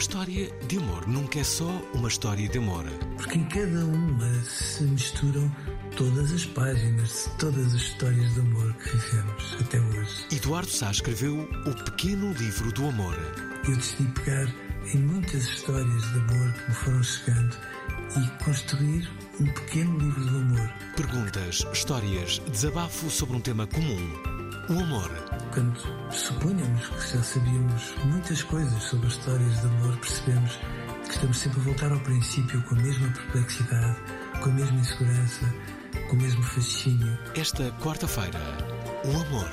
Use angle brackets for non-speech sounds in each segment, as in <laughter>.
Uma história de amor nunca é só uma história de amor. Porque em cada uma se misturam todas as páginas de todas as histórias de amor que vivemos até hoje. Eduardo Sá escreveu O Pequeno Livro do Amor. Eu decidi pegar em muitas histórias de amor que me foram chegando e construir um pequeno livro de amor. Perguntas, histórias, desabafo sobre um tema comum. O amor. Quando supunhamos que já sabíamos muitas coisas sobre as histórias de amor, percebemos que estamos sempre a voltar ao princípio com a mesma perplexidade, com a mesma insegurança, com o mesmo fascínio. Esta quarta-feira, o amor.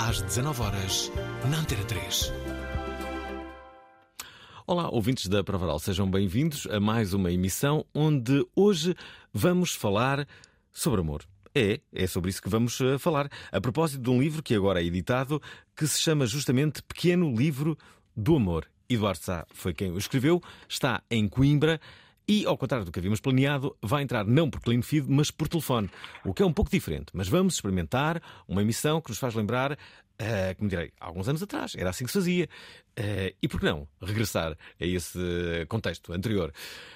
Às 19 horas, na Antena 3. Olá, ouvintes da Provaral, sejam bem-vindos a mais uma emissão onde hoje vamos falar sobre amor. É, é sobre isso que vamos eh, falar, a propósito de um livro que agora é editado, que se chama justamente Pequeno Livro do Amor. Eduardo Sá foi quem o escreveu, está em Coimbra e, ao contrário do que havíamos planeado, vai entrar não por clean feed, mas por telefone, o que é um pouco diferente. Mas vamos experimentar uma emissão que nos faz lembrar, eh, como direi, há alguns anos atrás, era assim que se fazia. Eh, e por que não regressar a esse contexto anterior?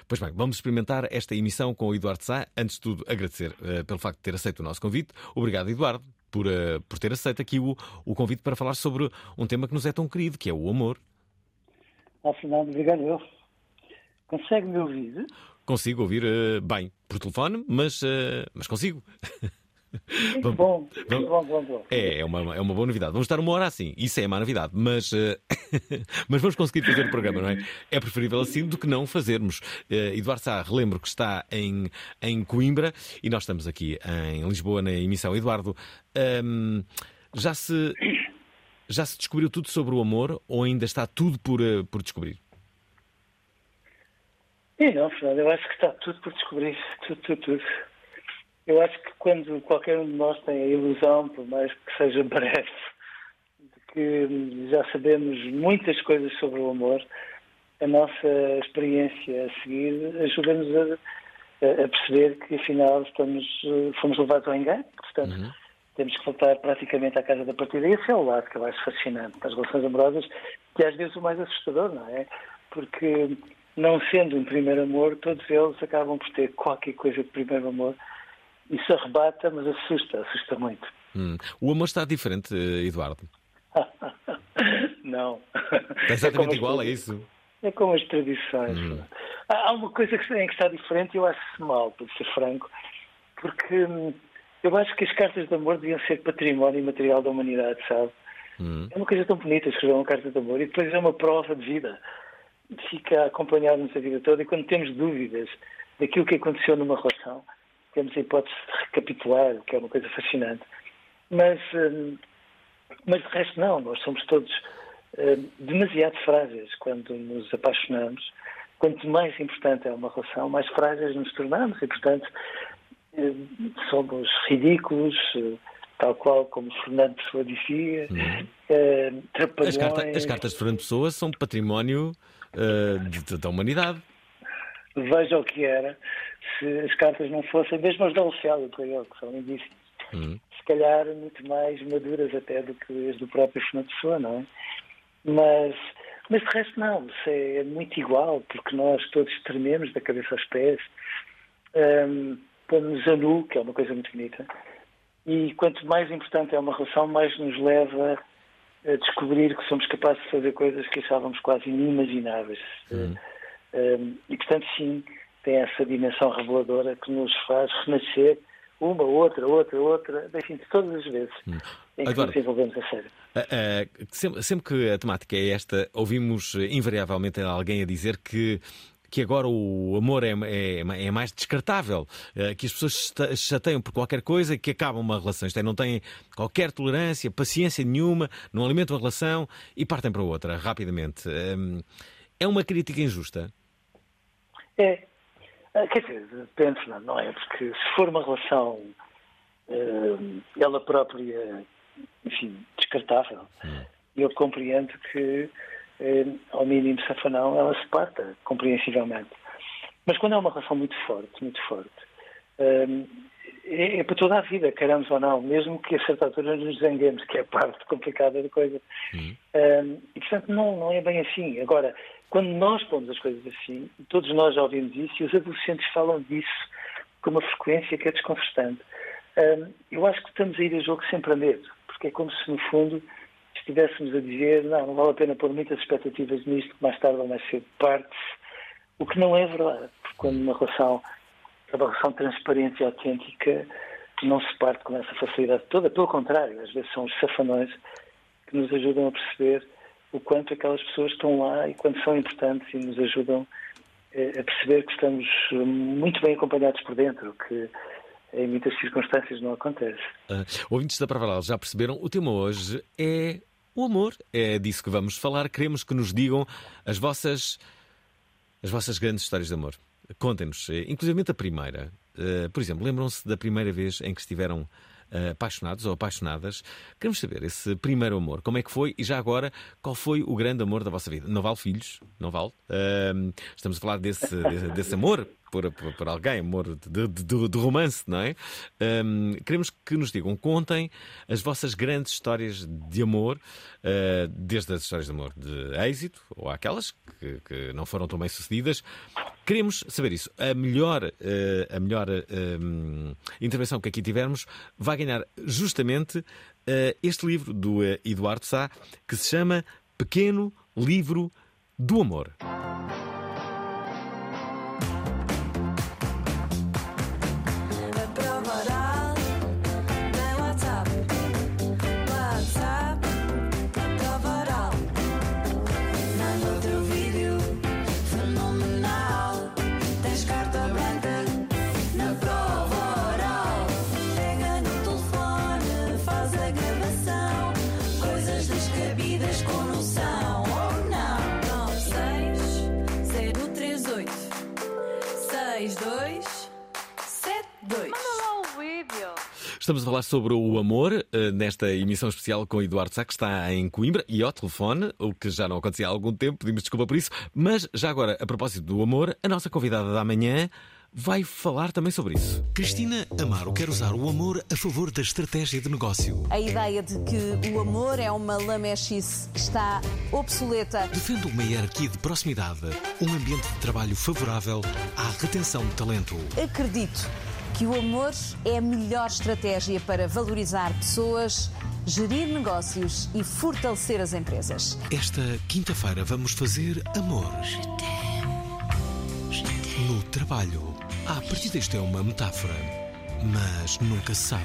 Pois bem, vamos experimentar esta emissão com o Eduardo Sá. Antes de tudo, agradecer eh, pelo facto de ter aceito o nosso convite. Obrigado, Eduardo, por, por ter aceito aqui o, o convite para falar sobre um tema que nos é tão querido, que é o amor. Ah, Fernando, obrigado eu. Consegue-me ouvir? Consigo ouvir bem por telefone, mas, mas consigo. <laughs> Muito bom, muito bom, bom, bom. É, é uma, é uma boa novidade. Vamos estar uma hora assim, isso é uma novidade, mas, eh, <laughs> mas vamos conseguir fazer o programa, não é? É preferível assim do que não fazermos. Eh, Eduardo Sá, relembro que está em, em Coimbra e nós estamos aqui em Lisboa na emissão. Eduardo, ehm, já, se, já se descobriu tudo sobre o amor ou ainda está tudo por, eh, por descobrir? Não, Fernando, eu acho que está tudo por descobrir. Tudo, tudo, tudo. Eu acho que quando qualquer um de nós tem a ilusão, por mais que seja <laughs> breve, de que já sabemos muitas coisas sobre o amor, a nossa experiência a seguir ajuda-nos a, a perceber que afinal estamos, fomos levados ao engano. Portanto, temos que voltar praticamente à casa da partida. E esse é o lado que eu acho fascinante das relações amorosas, que é às vezes o mais assustador, não é? Porque, não sendo um primeiro amor, todos eles acabam por ter qualquer coisa de primeiro amor. Isso arrebata, mas assusta, assusta muito. Hum. O amor está diferente, eh, Eduardo. <laughs> não. Está exatamente É como as igual a isso. É como as tradições. Hum. Há uma coisa que, em que está diferente e eu acho mal, para ser franco, porque hum, eu acho que as cartas de amor deviam ser património imaterial da humanidade, sabe? Hum. É uma coisa tão bonita escrever uma carta de amor e depois é uma prova de vida. Fica a acompanhar-nos a vida toda e quando temos dúvidas daquilo que aconteceu numa relação, temos a hipótese de recapitular, o que é uma coisa fascinante. Mas, hum, mas de resto não, nós somos todos hum, demasiado frágeis quando nos apaixonamos. Quanto mais importante é uma relação, mais frágeis nos tornamos e, portanto, hum, somos ridículos, tal qual como Fernando Pessoa dizia, eh, As, carta- as cartas de Fernando Pessoa são património de- da humanidade. Veja o que era se as cartas não fossem, mesmo as da Lucélia, para ele, que são lindíssimas. Hum. Se calhar muito mais maduras até do que as do próprio Fernando Pessoa, não é? Mas, mas de resto não, isso é muito igual, porque nós todos trememos da cabeça aos pés, um, pomos a nu, que é uma coisa muito bonita, e quanto mais importante é uma relação, mais nos leva a descobrir que somos capazes de fazer coisas que achávamos quase inimagináveis. Um, e, portanto, sim, tem essa dimensão reveladora que nos faz renascer uma, outra, outra, outra, enfim, de todas as vezes hum. em que Agora, nos envolvemos a sério. Uh, uh, sempre, sempre, que a temática é esta, ouvimos invariavelmente alguém a dizer que que agora o amor é, é, é mais descartável, uh, que as pessoas se chateiam por qualquer coisa e que acabam uma relação. Isto é, não têm qualquer tolerância, paciência nenhuma, não alimentam a relação e partem para outra rapidamente. Um, é uma crítica injusta? É, ah, quer dizer, depende, não é? Porque se for uma relação uh, ela própria, enfim, descartável, hum. eu compreendo que uh, ao mínimo safanão ela se parta, compreensivelmente. Mas quando é uma relação muito forte, muito forte, é, é, para toda a vida, queremos ou não, mesmo que a certa altura nos zanguemos, que é a parte complicada da coisa. Hum. e portanto não, não é bem assim. Agora, quando nós pomos as coisas assim, todos nós já ouvimos isso e os adolescentes falam disso com uma frequência que é desconcertante. Um, eu acho que estamos a ir a jogo sempre a medo, porque é como se, no fundo, estivéssemos a dizer não, não vale a pena pôr muitas expectativas nisto, que mais tarde ou mais cedo parte-se, o que não é verdade, porque quando uma relação uma relação transparente e autêntica, não se parte com essa facilidade toda, pelo contrário, às vezes são os safanões que nos ajudam a perceber o quanto aquelas pessoas estão lá e quanto são importantes e nos ajudam eh, a perceber que estamos muito bem acompanhados por dentro, que em muitas circunstâncias não acontece. Uh, ouvintes da Pravaral já perceberam, o tema hoje é o amor. É disso que vamos falar. Queremos que nos digam as vossas, as vossas grandes histórias de amor. Contem-nos, eh, inclusive a primeira. Uh, por exemplo, lembram-se da primeira vez em que estiveram uh, apaixonados ou apaixonadas. Queremos saber esse primeiro amor, como é que foi e já agora, qual foi o grande amor da vossa vida? Não vale filhos? Não vale? Estamos a falar desse, desse amor por, por, por, alguém, amor de, de, de romance, não é? Um, queremos que nos digam, contem as vossas grandes histórias de amor, uh, desde as histórias de amor de êxito, ou aquelas que, que não foram tão bem sucedidas. Queremos saber isso. A melhor, uh, a melhor uh, intervenção que aqui tivermos vai ganhar justamente este livro do Eduardo Sá, que se chama Pequeno Livro do Amor. Estamos a falar sobre o amor uh, nesta emissão especial com Eduardo Sá, que está em Coimbra e ao telefone, o que já não acontecia há algum tempo, pedimos desculpa por isso. Mas já agora, a propósito do amor, a nossa convidada da manhã vai falar também sobre isso. Cristina Amaro quer usar o amor a favor da estratégia de negócio. A ideia de que o amor é uma lamechice está obsoleta. Defende uma hierarquia de proximidade, um ambiente de trabalho favorável à retenção de talento. Acredito que o amor é a melhor estratégia para valorizar pessoas, gerir negócios e fortalecer as empresas. Esta quinta-feira vamos fazer amor. No trabalho. A partir disto é uma metáfora. Mas nunca se sabe.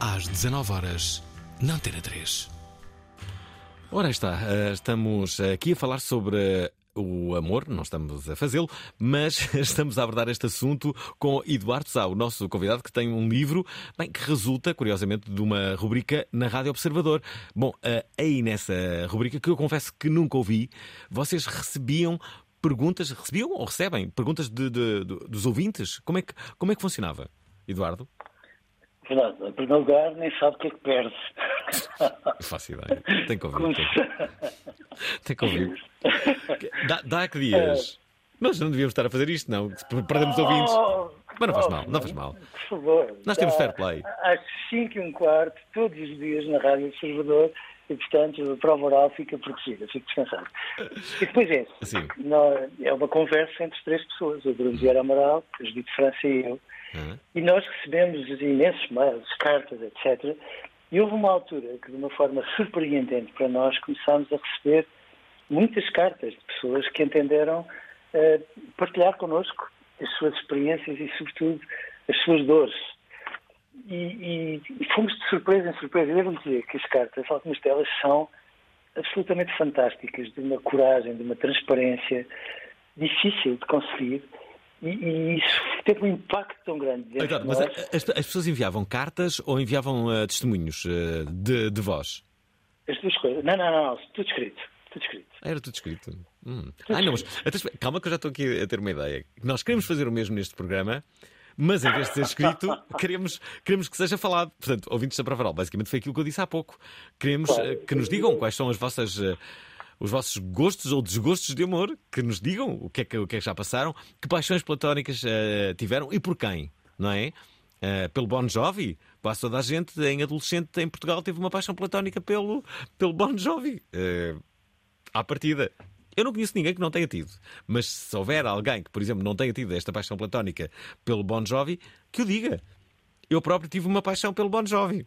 Às 19 horas, na Antena 3. Ora está, eh, estamos aqui a falar sobre o amor, não estamos a fazê-lo, mas <laughs> estamos a abordar este assunto com Eduardo Sá, o nosso convidado, que tem um livro bem, que resulta, curiosamente, de uma rubrica na Rádio Observador. Bom, eh, aí nessa rubrica, que eu confesso que nunca ouvi, vocês recebiam perguntas, recebiam ou recebem perguntas de, de, de, dos ouvintes? Como é, que, como é que funcionava, Eduardo? Verdade. Em primeiro lugar, nem sabe o que é que perde. <laughs> Faço ideia. Tem que ouvir. Tem que ouvir. Dá, dá que dias. Nós não devíamos estar a fazer isto, não. Perdemos oh, ouvintes. Mas não faz mal, não faz mal. Por favor. Nós temos fair play. Às 5 e um quarto, todos os dias na Rádio Observador, e portanto a prova oral fica protegida, fica descansado. E depois é, é uma conversa entre três pessoas, o Bruno Vieira Amaral, o Judito França e eu, uhum. e nós recebemos imensos mails, cartas, etc. E houve uma altura que, de uma forma surpreendente para nós, começámos a receber muitas cartas de pessoas que entenderam uh, partilhar connosco as suas experiências e, sobretudo, as suas dores. E, e, e fomos de surpresa em surpresa. Devo dizer que as cartas, algumas delas, são absolutamente fantásticas, de uma coragem, de uma transparência difícil de conseguir. E, e isso teve um impacto tão grande. Então, mas as, as, pessoas enviavam cartas ou enviavam uh, testemunhos uh, de, de voz? As duas coisas. Não, não, não, não, tudo escrito. Tudo escrito. Ah, era tudo escrito. Hum. Tudo ah, não, mas calma que eu já estou aqui a ter uma ideia. Nós queremos fazer o mesmo neste programa, mas em vez de ser escrito, <laughs> queremos, queremos que seja falado. Portanto, ouvintes da Pravaral, basicamente foi aquilo que eu disse há pouco. Queremos claro. uh, que nos digam quais são as vossas. Uh, os vossos gostos ou desgostos de amor, que nos digam o que é que, o que, é que já passaram, que paixões platónicas uh, tiveram e por quem, não é? Uh, pelo Bon Jovi, quase toda a gente em adolescente em Portugal teve uma paixão platónica pelo, pelo Bon Jovi. Uh, à partida. Eu não conheço ninguém que não tenha tido. Mas se houver alguém que, por exemplo, não tenha tido esta paixão platónica pelo Bon Jovi, que o diga. Eu próprio tive uma paixão pelo Bon Jovi.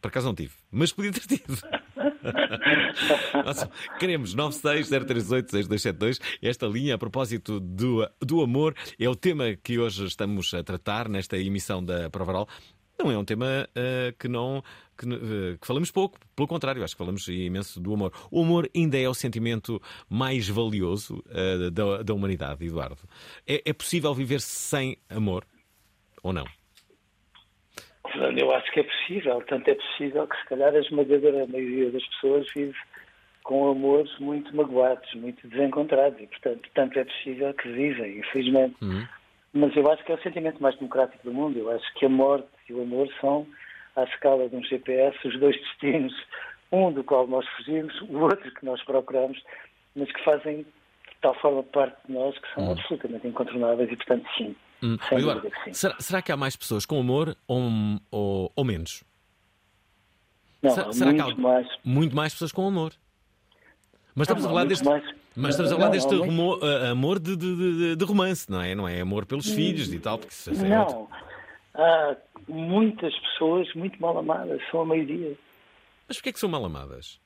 Por acaso não tive, mas podia ter tido. <laughs> <laughs> Nossa, queremos 960386272. Esta linha, a propósito do, do amor, é o tema que hoje estamos a tratar nesta emissão da Provaral. Não é um tema uh, que não que, uh, que, falamos pouco, pelo contrário, acho que falamos imenso do amor. O amor ainda é o sentimento mais valioso uh, da, da humanidade, Eduardo. É, é possível viver sem amor ou não? Eu acho que é possível, tanto é possível que se calhar a esmagadora maioria das pessoas vive com amores muito magoados, muito desencontrados e, portanto, tanto é possível que vivem, infelizmente. Uhum. Mas eu acho que é o sentimento mais democrático do mundo. Eu acho que a morte e o amor são, à escala de um GPS, os dois destinos, um do qual nós fugimos, o outro que nós procuramos, mas que fazem de tal forma parte de nós que são uhum. absolutamente incontornáveis e, portanto, sim, Hum. Agora, que será, será, que há mais pessoas com amor ou, ou, ou menos? Não, será, será que há mais. muito mais pessoas com amor? Mas estamos não, a falar deste. Mais... Mas estamos a falar não, deste não, amor, uh, amor de, de, de, romance, não é? Não é amor pelos hum, filhos e tal, porque isso é Não. Outro... Há muitas pessoas muito mal amadas, são a maioria. Mas porquê é que são mal amadas?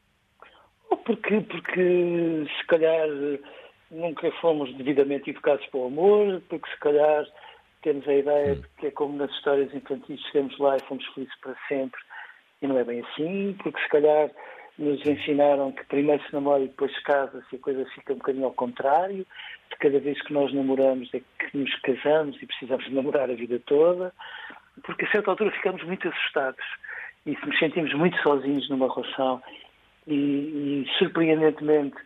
Porque, porque se calhar nunca fomos devidamente educados para o amor, porque se calhar temos a ideia de que é como nas histórias infantis, chegamos lá e fomos felizes para sempre, e não é bem assim, porque se calhar nos ensinaram que primeiro se namora e depois se casa, se a coisa fica um bocadinho ao contrário, de cada vez que nós namoramos é que nos casamos e precisamos namorar a vida toda, porque a certa altura ficamos muito assustados e nos sentimos muito sozinhos numa relação. E, e surpreendentemente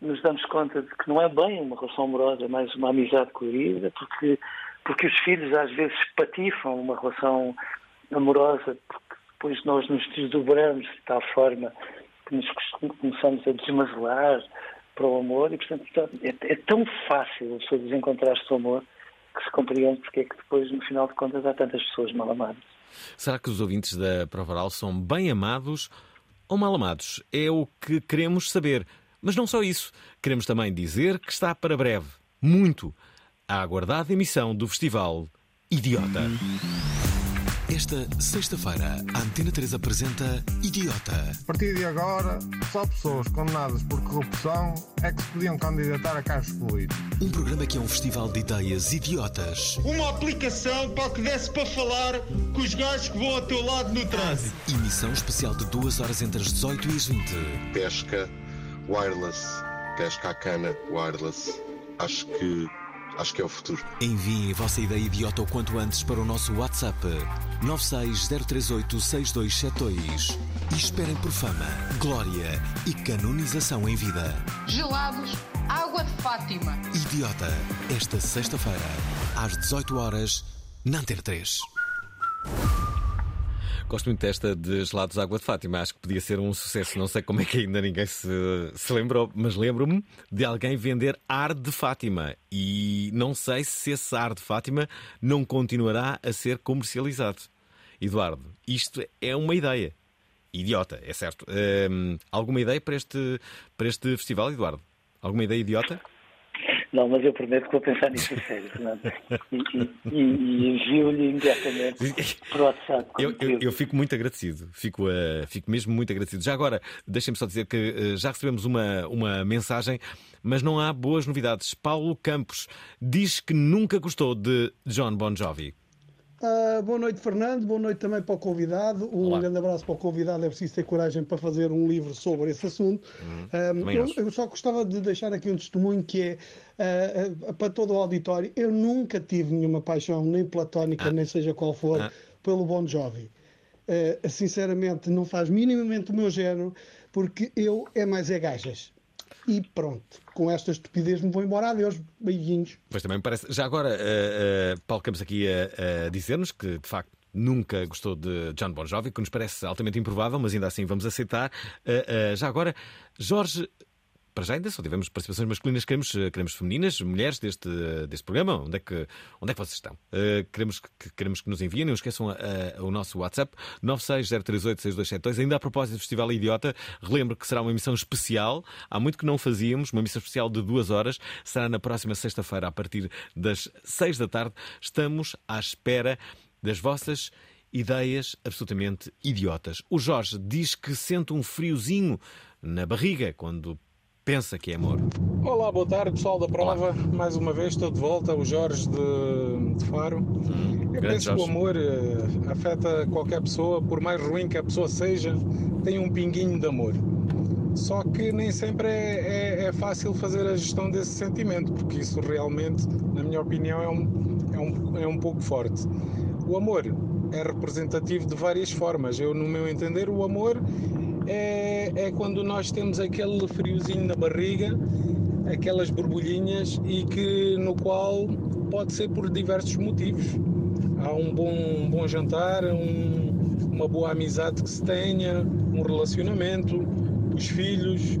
nos damos conta de que não é bem uma relação amorosa, é mais uma amizade colorida, porque, porque os filhos às vezes patifam uma relação amorosa, porque depois nós nos desdobramos de tal forma que nos começamos a desmazelar para o amor e, portanto, é, é tão fácil a pessoa desencontrar-se amor que se compreende porque é que depois, no final de contas, há tantas pessoas mal amadas. Será que os ouvintes da Provaral são bem amados ou mal amados? É o que queremos saber. Mas não só isso. Queremos também dizer que está para breve, muito, a aguardada emissão do festival Idiota. Esta sexta-feira, a Antena 3 apresenta Idiota. A partir de agora, só pessoas condenadas por corrupção é que se podiam candidatar a cargos políticos. Um programa que é um festival de ideias idiotas. Uma aplicação para que desse para falar com os gajos que vão ao teu lado no trânsito. Emissão especial de duas horas entre as 18 e as 20. Pesca wireless, pesca à cana wireless. Acho que acho que é o futuro. Enviem a vossa ideia idiota o quanto antes para o nosso WhatsApp 960386272 e esperem por fama, glória e canonização em vida. Gelados, água de Fátima. Idiota, esta sexta-feira, às 18 horas, na Antena 3. Gosto muito desta de Gelados Água de Fátima. Acho que podia ser um sucesso. Não sei como é que ainda ninguém se, se lembrou, mas lembro-me de alguém vender ar de Fátima. E não sei se esse ar de Fátima não continuará a ser comercializado. Eduardo, isto é uma ideia. Idiota, é certo. Hum, alguma ideia para este, para este festival, Eduardo? Alguma ideia idiota? Não, mas eu prometo que vou pensar nisso a sério, E, e, e envio-lhe imediatamente para o WhatsApp. Eu, eu, eu, fico muito agradecido, fico, uh, fico mesmo muito agradecido. Já agora, deixem-me só dizer que uh, já recebemos uma, uma mensagem mas não há boas novidades. Paulo Campos diz que nunca gostou de John Bon Jovi. Uh, boa noite, Fernando. Boa noite também para o convidado. Um Olá. grande abraço para o convidado. É preciso ter coragem para fazer um livro sobre esse assunto. Uhum. Uh, eu, eu, só gostava de deixar aqui um testemunho que é uh, para todo o auditório. Eu nunca tive nenhuma paixão, nem platónica, ah. nem seja qual for, ah. pelo Bon Jovi. sinceramente, não faz minimamente o meu género, porque eu é mais é gajas e pronto. Com esta estupidez me vou embora. Adeus, beijinhos. Pois também parece. Já agora, uh, uh, Paulo Campos aqui a, a dizer-nos que, de facto, nunca gostou de John Bon Jovi, que nos parece altamente improvável, mas ainda assim vamos aceitar. Uh, uh, já agora, Jorge para já ainda só tivemos participações masculinas, queremos, eh, queremos femininas, mulheres deste, deste programa. Onde é que, onde é que vocês estão? Uh, queremos, que, queremos que nos enviem, não esqueçam uh, o nosso WhatsApp 960386272. Ainda a propósito do Festival Idiota, relembro que será uma emissão especial. Há muito que não fazíamos, uma emissão especial de duas horas. Será na próxima sexta-feira, a partir das seis da tarde. Estamos à espera das vossas ideias absolutamente idiotas. O Jorge diz que sente um friozinho na barriga quando pensa que é amor. Olá, boa tarde pessoal da prova. Olá. Mais uma vez estou de volta, o Jorge de, de Faro. Hum, Eu penso que o amor uh, afeta qualquer pessoa, por mais ruim que a pessoa seja, tem um pinguinho de amor. Só que nem sempre é, é, é fácil fazer a gestão desse sentimento, porque isso realmente, na minha opinião, é um, é um, é um pouco forte. O amor é representativo de várias formas. Eu, no meu entender, o amor é, é quando nós temos aquele friozinho na barriga, aquelas borbulhinhas e que no qual pode ser por diversos motivos. Há um bom, um bom jantar, um, uma boa amizade que se tenha, um relacionamento, os filhos,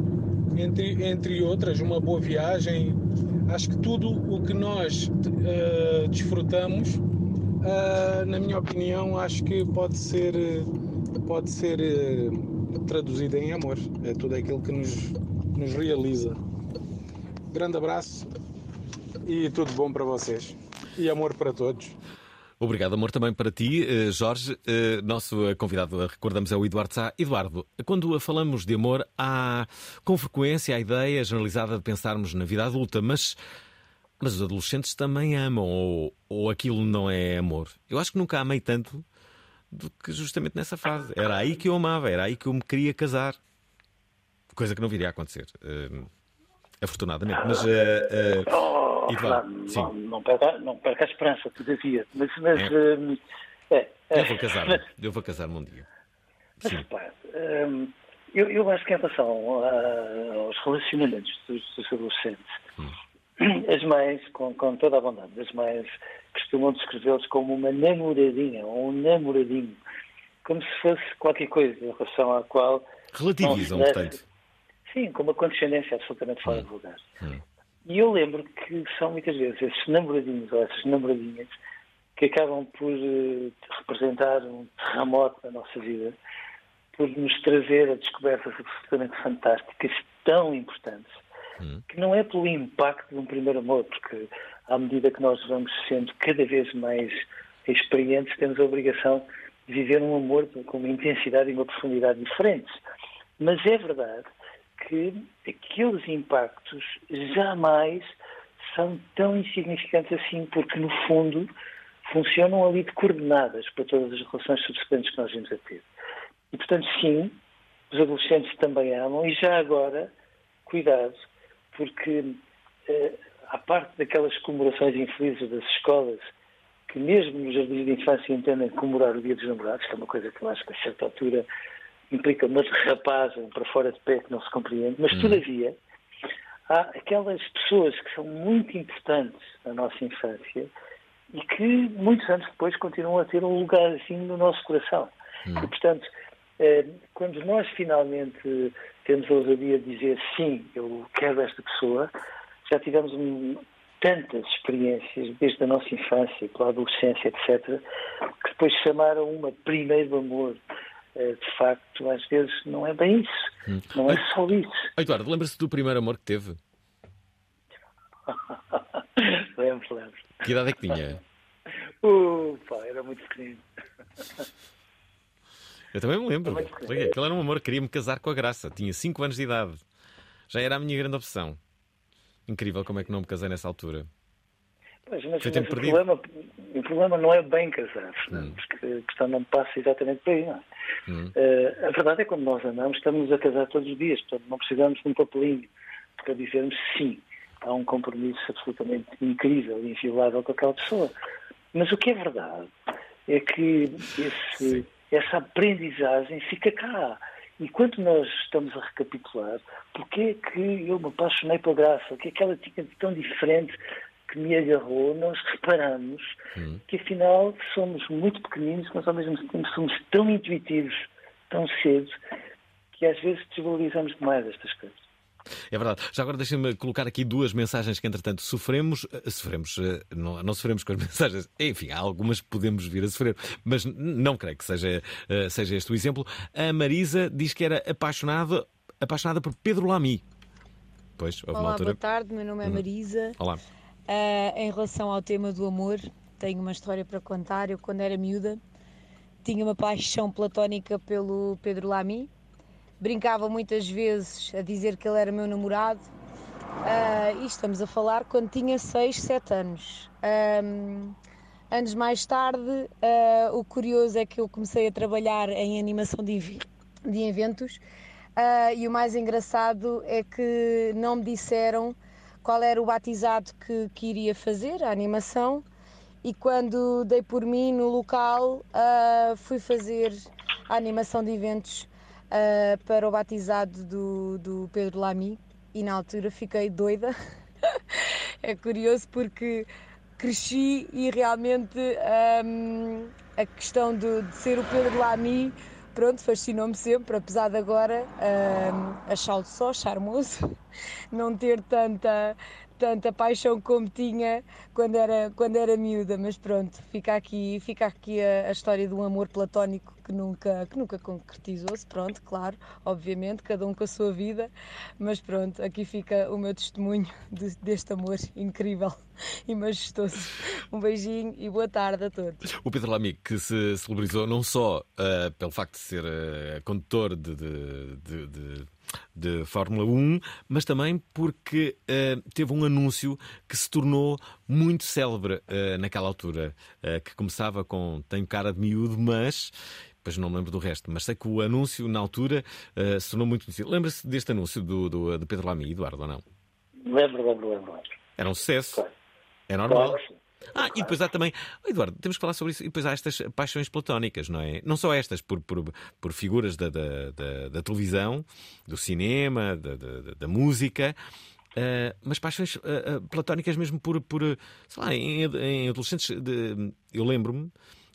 entre, entre outras, uma boa viagem. Acho que tudo o que nós uh, desfrutamos, uh, na minha opinião, acho que pode ser, pode ser uh, traduzida em amor. É tudo aquilo que nos, nos realiza. Grande abraço e tudo bom para vocês. E amor para todos. Obrigado, amor, também para ti, eh, Jorge. Eh, nosso convidado, recordamos, é o Eduardo Sá. Eduardo, quando falamos de amor, há com frequência a ideia generalizada de pensarmos na vida adulta, mas, mas os adolescentes também amam, ou, ou aquilo não é amor. Eu acho que nunca amei tanto do que justamente nessa fase. Era aí que eu amava, era aí que eu me queria casar. Coisa que não viria a acontecer. Uh, afortunadamente. Mas. Uh, uh, oh, Eduardo. Não, não, perca, não perca a esperança, todavia. Mas. mas é. é, é, eu vou casar-me. Eu vou casar-me um dia. Mas, sim. um, eu, eu acho que em relação a, aos relacionamentos dos, dos adolescentes, hum. <clears throat> as mães, com, com toda a bondade, as mães costumam descrevê-los como uma namoradinha ou um namoradinho, como se fosse qualquer coisa em relação à qual. Relativizam, portanto. Sim, com uma condescendência absolutamente fora hum. de lugar. Hum. E eu lembro que são muitas vezes esses namoradinhos ou essas namoradinhas que acabam por uh, representar um terremoto na nossa vida, por nos trazer a descobertas absolutamente fantásticas, tão importantes, hum. que não é pelo impacto de um primeiro amor, porque à medida que nós vamos sendo cada vez mais experientes, temos a obrigação de viver um amor com uma intensidade e uma profundidade diferentes. Mas é verdade que aqueles impactos jamais são tão insignificantes assim, porque no fundo funcionam ali de coordenadas para todas as relações subsequentes que nós vamos a ter. E portanto, sim, os adolescentes também amam, e já agora, cuidado, porque eh, à parte daquelas comemorações infelizes das escolas, que mesmo nos jardins de infância entendem comemorar o Dia dos Namorados, que é uma coisa que eu acho que a certa altura implica uma derrapagem para fora de pé que não se compreende, mas hum. todavia há aquelas pessoas que são muito importantes na nossa infância e que muitos anos depois continuam a ter um lugar assim no nosso coração. Hum. E, portanto, quando nós finalmente temos a ousadia de dizer sim, eu quero esta pessoa, já tivemos um, tantas experiências, desde a nossa infância, pela adolescência, etc., que depois chamaram uma primeiro amor. Eh, de facto, às vezes não é bem isso. Hum. Não é só isso. Eduardo, lembra-se do primeiro amor que teve? <laughs> lembro, lembro. Que idade é que tinha? <laughs> Uh, pá, era muito pequenino. <laughs> Eu também me lembro. Aquele era um amor, queria-me casar com a graça. Tinha 5 anos de idade. Já era a minha grande opção. Incrível como é que não me casei nessa altura. Pois, mas, mas o, problema, o problema não é bem casar, hum. porque a questão não passa exatamente por aí. É? hum. uh, a verdade é que quando nós andamos, estamos a casar todos os dias, portanto não precisamos de um papelinho para dizermos sim. Há um compromisso absolutamente incrível e inviolável com aquela pessoa. Mas o que é verdade é que esse, essa aprendizagem fica cá. E quando nós estamos a recapitular, porque é que eu me apaixonei pela graça? O que é que ela tinha de tão diferente que me agarrou, nós reparamos hum. que afinal somos muito pequeninos, mas ao mesmo tempo somos tão intuitivos, tão cedo, que às vezes desvalorizamos demais estas coisas. É verdade. Já agora deixem-me colocar aqui duas mensagens que, entretanto, sofremos. Eh, sofremos, eh, não, não, sofremos com as <laughs> mensagens. Enfim, há algumas que podemos vir a sofrer, mas não creio que seja, eh, seja este o exemplo. A Marisa diz que era apaixonada, apaixonada por Pedro Lamy. Pois, Olá, altura... boa tarde. Meu nome é uhum. Marisa. Olá. Uh, em relação ao tema do amor, tenho uma história para contar. Eu, quando era miúda, tinha uma paixão platónica pelo Pedro Lamy. Brincava muitas vezes a dizer que ele era meu namorado. Uh, e estamos a falar quando tinha 6, 7 anos. Um, anos mais tarde, uh, o curioso é que eu comecei a trabalhar em animação de, de eventos. e o mais engraçado é que não me disseram qual era o batizado que, que iria fazer, a animação, e quando dei por mim no local, uh, fui fazer a animação de eventos uh, para o batizado do, do Pedro Lamy e na altura fiquei doida. <laughs> é curioso porque cresci e realmente um, a questão de, de ser o Pedro Lamy pronto, fascinou-me sempre, apesar de agora uh, achá-lo só charmoso, <laughs> não ter tanta, tanta paixão como tinha quando era, quando era miúda, mas pronto, fica aqui, fica aqui a, a história de um amor platónico que nunca, que nunca concretizou-se, pronto, claro, obviamente, cada um com a sua vida, mas pronto, aqui fica o meu testemunho de, deste amor incrível e majestoso. Um beijinho e boa tarde a todos. O Pedro Lamy, que se celebrizou não só uh, pelo facto de ser uh, condutor de, de, de, de Fórmula 1, mas também porque uh, teve um anúncio que se tornou muito célebre uh, naquela altura, uh, que começava com Tenho cara de miúdo, mas Pois não me lembro do resto, mas sei que o anúncio na altura uh, se tornou muito conhecido. Lembra-se deste anúncio do, do, de Pedro Lamy, Eduardo, ou não? Lembro, lembro, lembro. Era um sucesso. Claro. É normal. Claro, ah, e depois há também, oh, Eduardo, temos que falar sobre isso. E depois há estas paixões platónicas, não é? Não só estas, por, por, por figuras da, da, da, da, televisão, do cinema, da, da, música. Uh, mas paixões uh, platónicas mesmo por, por sei lá, em, em adolescentes. De, eu lembro-me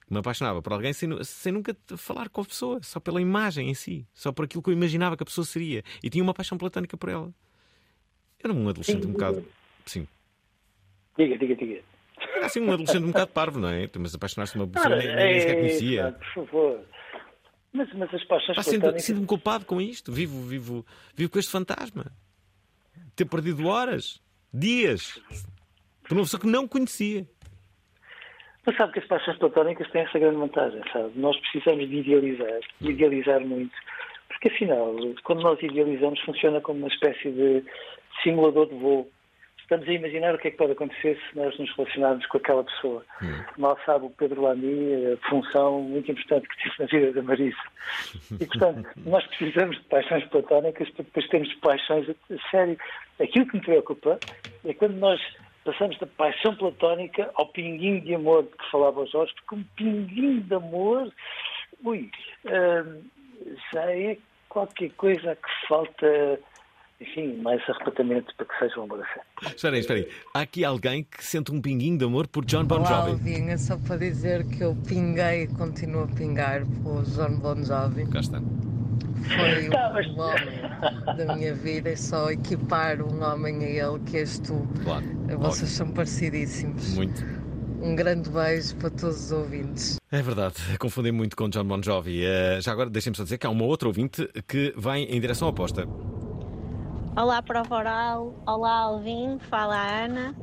me apaixonava por alguém sem, sem nunca falar com a pessoa, só pela imagem em si, só por aquilo que eu imaginava que a pessoa seria. E tinha uma paixão platónica por ela. Era um adolescente um bocado. Sim. Diga, diga, diga. Era assim um adolescente um bocado parvo, não é? Mas apaixonar-se por uma pessoa nem, nem sequer conhecia. Por favor. Mas, mas as paixões sinto, sinto-me culpado com isto. Vivo, vivo, vivo com este fantasma. Ter perdido horas, dias, por uma pessoa que não conhecia. Mas sabe que as paixões platónicas têm essa grande vantagem, sabe? Nós precisamos de idealizar, de idealizar muito. Porque afinal, quando nós idealizamos, funciona como uma espécie de simulador de voo. Estamos a imaginar o que é que pode acontecer se nós nos relacionarmos com aquela pessoa. Hum. Mal sabe o Pedro Lamy a função muito importante que tive na vida da Marisa. E, portanto, <laughs> nós precisamos de paixões platónicas para depois termos paixões a sério. Aquilo que me preocupa é quando nós passamos da paixão platónica ao pinguinho de amor de que falava o Jorge, porque um pinguinho de amor, ui, hum, já é qualquer coisa que falta, enfim, mais arrebatamento para que seja um amor a. Espera aí, espera aí. Há aqui alguém que sente um pinguinho de amor por John Bon Jovi? Alvin, é só para dizer que eu pinguei e continuo a pingar por John Bon Jovi. Cá está. Foi tá, mas... um homem da minha vida e só equipar um homem a ele que és tu. Claro. Vocês são parecidíssimos. Muito. Um grande beijo para todos os ouvintes. É verdade, <laughs> confundem muito com John Bon Jovi. Uh, já agora deixem-me só dizer que há uma outra ouvinte que vai em direção oposta. Olá, Prova Oral. Olá, Alvin. Fala Ana.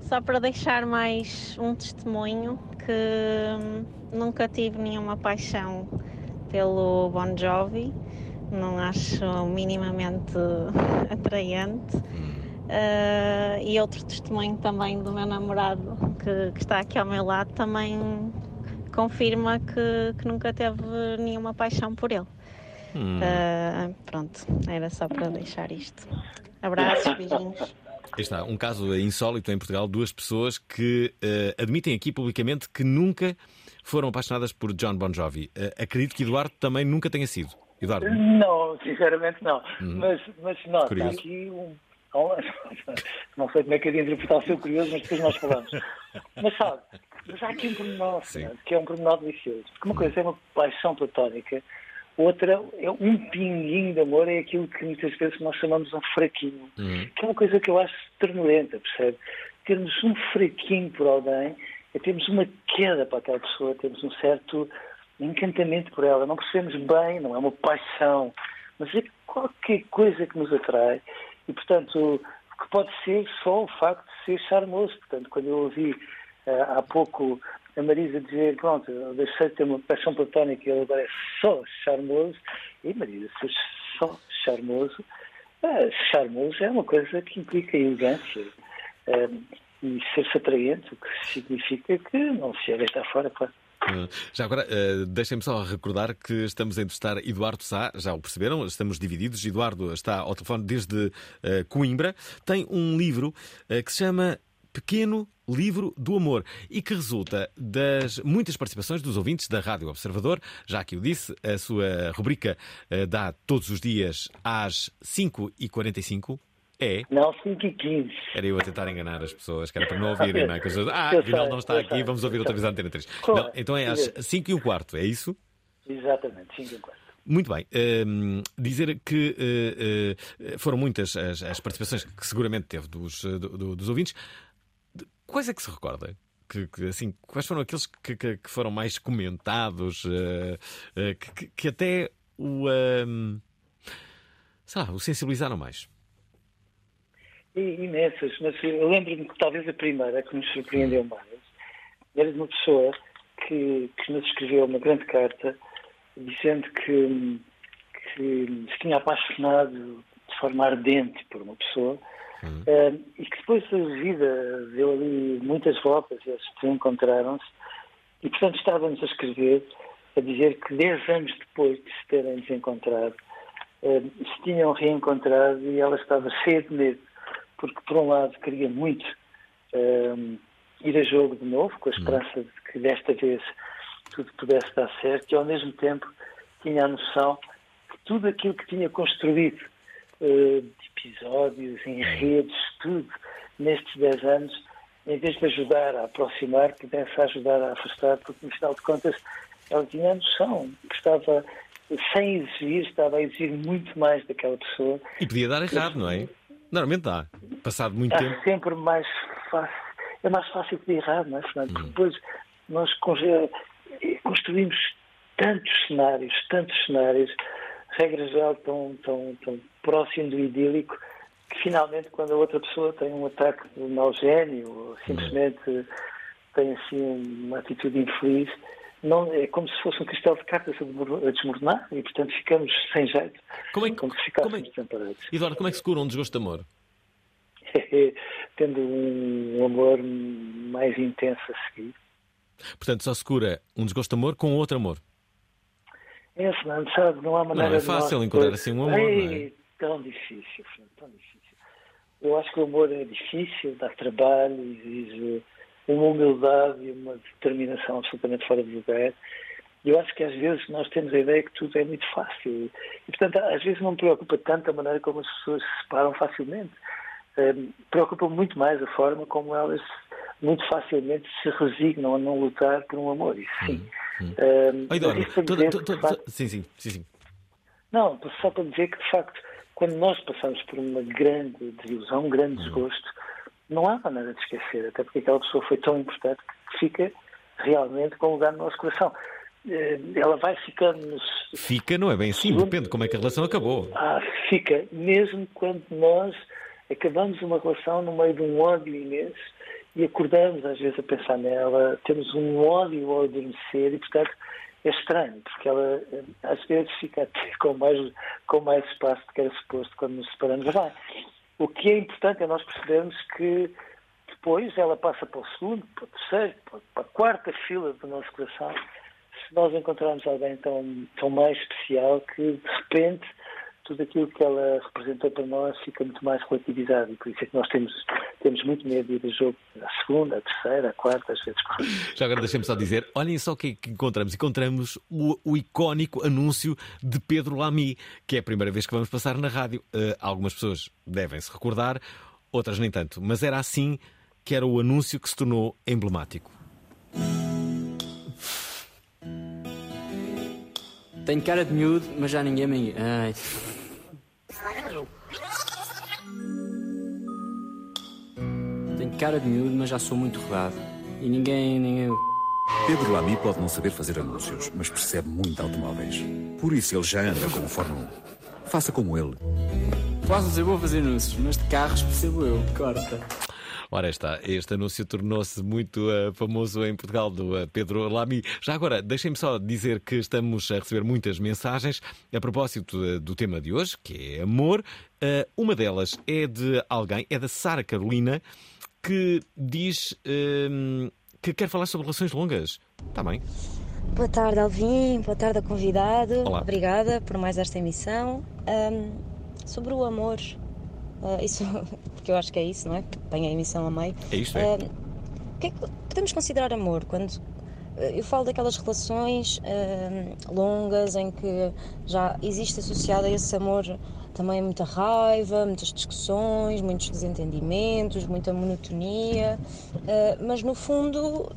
Só para deixar mais um testemunho que hum, nunca tive nenhuma paixão pelo Bon Jovi não acho minimamente atraente. Uh, e outro testemunho também do meu namorado que, que, está aqui ao meu lado também confirma que, que nunca teve nenhuma paixão por ele. Hum. Uh, pronto, era só para deixar isto. Abraços, beijinhos. Está um caso insólito em Portugal, duas pessoas que uh, admitem aqui publicamente que nunca foram apaixonadas por John Bon Jovi. Uh, acredito que Eduardo também nunca tenha sido. Eduardo? Não, sinceramente não. Hum. Mas, mas nota Curioso. aqui um. <laughs> Não sei como é que eu ia interpretar o seu curioso, mas depois nós falamos. Mas sabe, mas há aqui um pormenor, que é um pormenor delicioso. Porque uma coisa é uma paixão platónica Outra é um pinguinho de amor, é aquilo que muitas vezes nós chamamos um fraquinho, uhum. que é uma coisa que eu acho ternurenta, percebe? Termos um fraquinho por alguém é termos uma queda para aquela pessoa, temos um certo encantamento por ela, não percebemos bem, não é uma paixão, mas é qualquer coisa que nos atrai e, portanto, que pode ser só o facto de ser charmoso. Portanto, quando eu ouvi uh, há pouco a Marisa dizer, pronto, eu deixei de ter uma paixão platónica e ele agora é só charmoso, e Marisa ser só charmoso, é, charmoso é uma coisa que implica elegância é, e ser-se atraente, o que significa que não se deve estar fora, claro. Ah, já agora, uh, deixem-me só recordar que estamos a entrevistar Eduardo Sá, já o perceberam, estamos divididos. Eduardo está ao telefone desde uh, Coimbra. Tem um livro que se chama Pequeno Livro do Amor e que resulta das muitas participações dos ouvintes da Rádio Observador. Já que o disse, a sua rubrica uh, dá todos os dias às 5h45. É? Não, 5 e 15. Era eu a tentar enganar as pessoas, que era para não ouvirem, <laughs> não é? Pessoas, ah, afinal não está aqui, vamos ouvir outra vez a Antena 3. Não, então é às 5 e um quarto, é isso? Exatamente, 5 e um quarto. Muito bem. Uh, dizer que uh, uh, foram muitas as, as, participações que seguramente teve dos, do, dos ouvintes. Quais é que se recorda? Que, que, assim, quais foram aqueles que, que, foram mais comentados, uh, uh, que, até o, uh, sei lá, o sensibilizaram mais? Imensas, mas eu lembro-me que talvez a primeira que nos surpreendeu hum. mais era de uma pessoa que, que nos escreveu uma grande carta dizendo que, que se tinha apaixonado de forma ardente por uma pessoa Uhum. Uh, e que depois vida deu ali muitas voltas, eles reencontraram-se e, portanto, estávamos a escrever, a dizer que 10 anos depois de se terem desencontrado, uh, se tinham reencontrado e ela estava cheia de medo, porque, por um lado, queria muito uh, ir a jogo de novo, com a esperança de que desta vez tudo pudesse dar certo, e ao mesmo tempo tinha a noção que tudo aquilo que tinha construído uh, episódios, enredos, tudo, nestes 10 anos, em vez de ajudar a aproximar, pudesse ajudar a afastar, porque no final de contas ela tinha a noção que estava, sem exigir, estava a exigir muito mais daquela pessoa. E podia dar errado, não é? Normalmente dá. Passado muito é tempo. sempre mais fácil. É mais fácil de errado, não é, Fernando? Porque hum. depois nós construímos tantos cenários, tantos cenários, regra geral tão, tão, tão próximo do idílico, que finalmente quando a outra pessoa tem um ataque de mau gênio ou simplesmente tem assim uma atitude infeliz, não, é como se fosse um cristal de cartas a desmoronar e portanto ficamos sem jeito. Como é que, como se como é, desamparados. Eduardo, como é que se cura um desgosto de amor? <laughs> Tendo um amor mais intenso a seguir. Portanto, só se cura um desgosto de amor com outro amor. É, Fernando, sabe, não há maneira Não é fácil de encontrar assim um amor, não é? Tão difícil, Fernando, tão difícil. Eu acho que o amor é difícil, dá trabalho, exige uma humildade e uma determinação absolutamente fora de lugar. Eu acho que às vezes nós temos a ideia que tudo é muito fácil. E, portanto, às vezes não me preocupa tanto a maneira como as pessoas se separam facilmente. Um, preocupa muito mais a forma como elas muito facilmente se resignam a não lutar por um amor. Isso sim. Hum. Um, sim, sim, sim, sim. Não, só para dizer que, de facto, quando nós passamos por uma grande desilusão, um grande uhum. desgosto, não há maneira de esquecer, até porque aquela pessoa foi tão importante que fica realmente com lugar no nosso coração. Eh, ela vai ficando. Fica, não é bem assim, segundo... depende de como é que a relação acabou. Ah, fica, mesmo quando nós acabamos uma relação no meio de um ódio imenso e acordamos às vezes a pensar nela, temos um ódio ao adormecer e, portanto, é estranho, porque ela às vezes fica até <laughs> com mais, com mais espaço do que era suposto quando nos separamos. Vai. O que é importante é nós percebermos que depois ela passa para o segundo, para o terceiro, para a quarta fila do nosso coração, se nós encontrarmos alguém tão, tão mais especial que, de repente, tudo aquilo que ela representou para nós fica muito mais relativizado e por isso é que nós temos, temos muito medo de ir a jogo à segunda, à terceira, à quarta, às vezes. Já agora deixem-me só dizer, olhem só o que, é que encontramos. Encontramos o, o, icónico anúncio de Pedro Lamy, que é a primeira vez que vamos passar na rádio. Uh, algumas pessoas devem se recordar, outras nem tanto, mas era assim que era o anúncio que se tornou emblemático. Tenho cara de miúdo, mas já ninguém me. Ai. Cara de miúdo, mas já sou muito rodado. E ninguém. ninguém... Pedro Lamy pode não saber fazer anúncios, mas percebe muito automóveis. Por isso ele já anda com o Fórmula 1. Faça como ele. Posso dizer vou fazer anúncios, mas de carros percebo eu. Corta. Ora está, este anúncio tornou-se muito uh, famoso em Portugal do uh, Pedro Lamy. Já agora, deixem-me só dizer que estamos a receber muitas mensagens a propósito uh, do tema de hoje, que é amor. uma delas é de alguém, é da Sara Carolina, que diz ehm, que quer falar sobre relações longas. Está bem. Boa tarde, Alvin. Boa tarde, convidado. Olá. Obrigada por mais esta emissão. Um, sobre o amor, Uh, isso, <laughs> porque eu acho que é isso, não é? Tem a emissão a meio. É isto, é? Uh, o que é que podemos considerar amor? Quando uh, eu falo daquelas relações longas em que já existe associado a esse amor também muita raiva, muitas discussões, muitos desentendimentos, muita monotonia, mas no fundo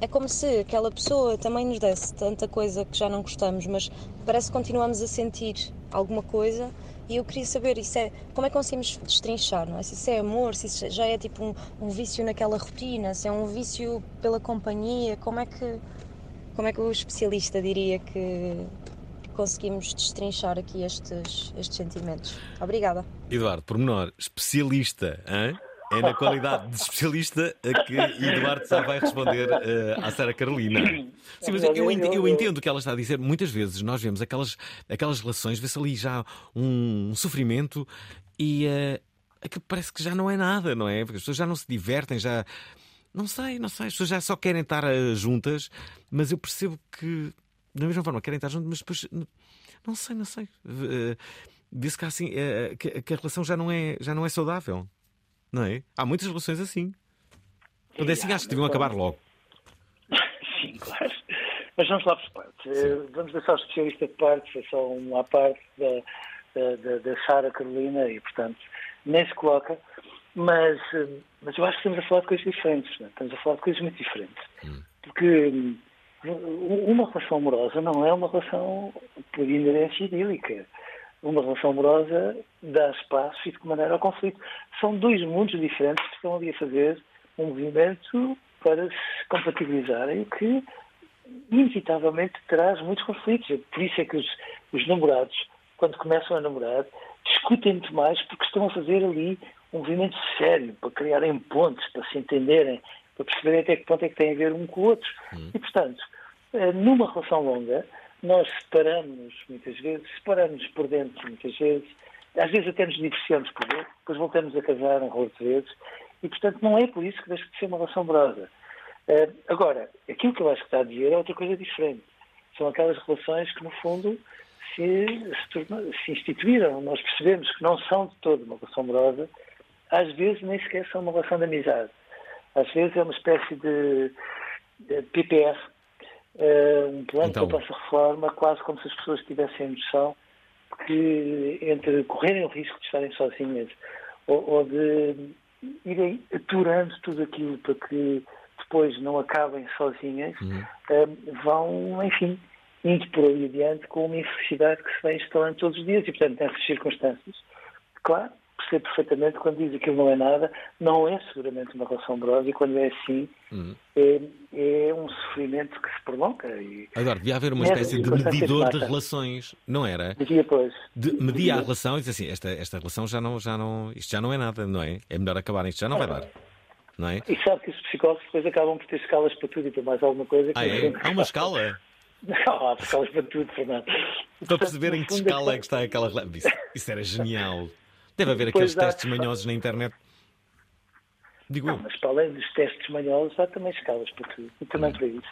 é como se aquela pessoa também nos desse tanta coisa que já não gostamos, mas parece que continuamos a sentir alguma coisa e eu queria saber isso é, como é que conseguimos destrinchar, não é? Se isso é amor, se isso já é tipo um, um vício naquela rotina, se é um vício pela companhia, como é que, como é que o especialista diria que conseguimos destrinchar aqui estes, estes sentimentos? Obrigada. Eduardo, pormenor, especialista, hein? É na qualidade de especialista a que Eduardo só vai responder uh, à Sara Carolina. Sim, mas eu, entendo, eu entendo o que ela está a dizer. Muitas vezes nós vemos aquelas, aquelas relações, vê-se ali já um, sofrimento e uh, aquilo parece que já não é nada, não é? Porque as pessoas já não se divertem, já. Não sei, não sei. As pessoas já só querem estar uh, juntas, mas eu percebo que, da mesma forma, querem estar juntas, mas depois. Não sei, não sei. Uh, Vê-se que, assim, que, que a relação já não é, já não é saudável. Não é? Há muitas relações assim. Quando é assim, acho que deviam acabar logo. <laughs> Sim, claro. Mas vamos lá por partes. Eh, vamos deixar o especialista de parte, foi só uma parte da, da, da, Sara Carolina e, portanto, nem se coloca. Mas, eh, mas eu acho que estamos a falar de coisas diferentes. Não é? Estamos a falar de coisas muito diferentes. Hum. Porque hum, uma relação amorosa não é uma relação por inerência idílica uma relação amorosa dá espaço e de que maneira ao conflito. São dois mundos diferentes que estão ali a fazer um movimento para se compatibilizarem, o que inevitavelmente traz muitos conflitos. Por isso é que os, os namorados, quando começam a namorar, discutem muito mais porque estão a fazer ali um movimento sério, para criarem pontes, para se entenderem, para perceberem até que ponto é que têm a ver um com o outro. Hum. E, portanto, eh, numa relação longa, nós separamos muitas vezes, separamos por dentro muitas vezes, às vezes até nos divorciamos por dentro, depois voltamos a casar um rolo de vezes, e portanto não é por isso que deixa de ser uma relação amorosa. Uh, agora, aquilo que eu acho que está a dizer é outra coisa diferente. São aquelas relações que, no fundo, se, se, se instituíram. Nós percebemos que não são de todo uma relação amorosa, às vezes nem sequer são uma relação de amizade. Às vezes é uma espécie de, de PPR, uh, um plano então... para essa reforma, quase como se as pessoas tivessem a noção que entre correrem o risco de estarem sozinhas ou, ou de irem aturando tudo aquilo para que depois não acabem sozinhas, uhum. uh, vão, enfim, indo por ali adiante com uma infelicidade que se vai instalando todos os dias e, portanto, nessas circunstâncias, claro, percebo perfeitamente quando diz aquilo não é nada, não é seguramente uma relação amorosa e quando é assim uhum. é, é, um sofrimento que se prolonga. E Agora, devia haver uma espécie de medidor de relações, não era? Devia, pois. De, media a relação e diz assim, esta, esta relação já não, já não, isto já não é nada, não é? É melhor acabar, isto já não vai dar. Não é? E sabe que os psicólogos depois acabam por ter escalas para tudo e para mais alguma coisa. Ah, é? Há uma escala? <laughs> Não, há escalas para tudo, Fernando. Para perceber em que escala é que está aquela. Isso, isso era genial. Deve haver aqueles testes manhosos na internet. Digo não, mas para além dos testes manhosos, há também escalas para tudo, e também para isso.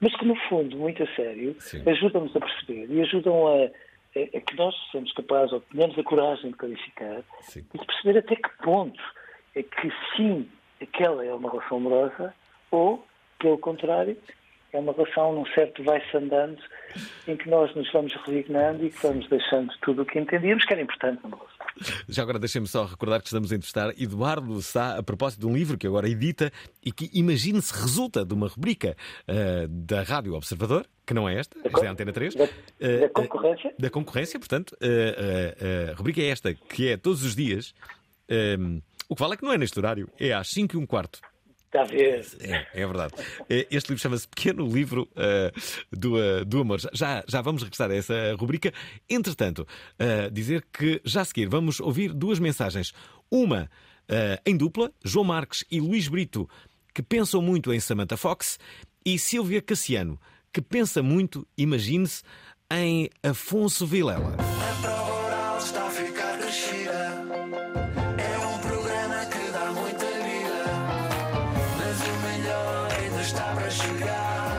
Mas que, no fundo, muito a sério, ajudam-nos a perceber e ajudam a, a, a, que nós sejamos capazes, ou tenhamos a coragem de clarificar sim. e de perceber até que ponto é que sim, aquela é uma relação amorosa, ou, pelo contrário, é uma relação num certo vai-se andando em que nós nos vamos resignando e que vamos deixando tudo o que entendíamos que era importante numa relação. Já agora deixem-me só recordar que estamos a entrevistar Eduardo Sá a propósito de um livro que agora edita e que, imagine-se, resulta de uma rubrica uh, da Rádio Observador, que não é esta, esta é a Antena 3. Da, da concorrência? Uh, da concorrência, portanto. Uh, a rubrica é esta, que é todos os dias. o que vale é que não é neste horário, é às 5 e um quarto. Está a ver? É, é verdade. Este livro chama-se Pequeno Livro uh, do, uh, do Amor. Já, já vamos regressar a essa rubrica. Entretanto, uh, dizer que já a seguir vamos ouvir duas mensagens. Uma em dupla, João Marques e Luís Brito, que pensam muito em Samantha Fox, e Silvia Cassiano, que pensa muito, imagine-se, em Afonso Vilela. está para chegar.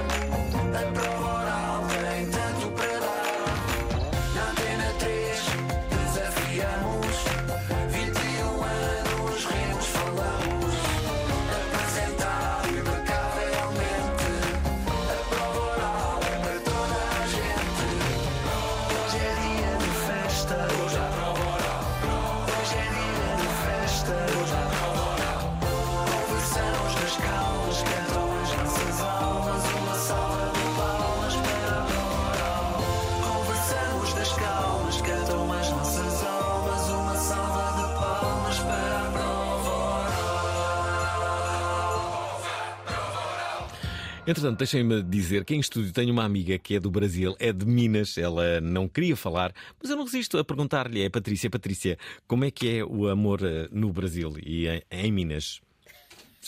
Entretanto, deixem-me dizer que em estúdio tenho uma amiga que é do Brasil, é de Minas, ela não queria falar, mas eu não resisto a perguntar-lhe, é Patrícia, Patrícia, como é que é o amor eh, no Brasil e em, em Minas?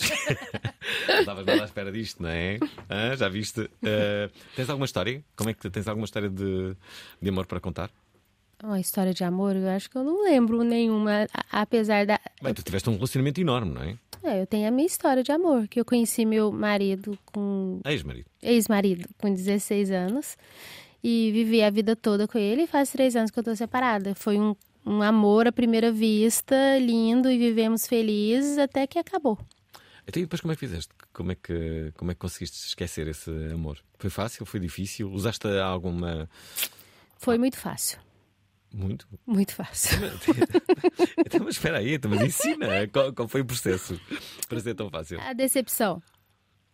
<laughs> estavas nada à espera disto, não é? Ah, já viste? Uh, tens alguma história? Como é que tens alguma história de, de amor para contar? Uma história de amor, eu acho que eu não lembro nenhuma, apesar da. Bem, tu tiveste um relacionamento enorme, não é? É, eu tenho a minha história de amor, que eu conheci meu marido com. Ex-marido. Ex-marido, com 16 anos. E vivi a vida toda com ele e faz três anos que eu tô separada. Foi um, um amor à primeira vista, lindo, e vivemos felizes até que acabou. Então, e depois como é que fizeste? Como é que, como é que conseguiste esquecer esse amor? Foi fácil? Foi difícil? Usaste alguma. Foi muito fácil. Muito? Muito fácil. <laughs> então, mas espera aí, então, mas ensina qual, qual, foi o processo para ser tão fácil. A decepção.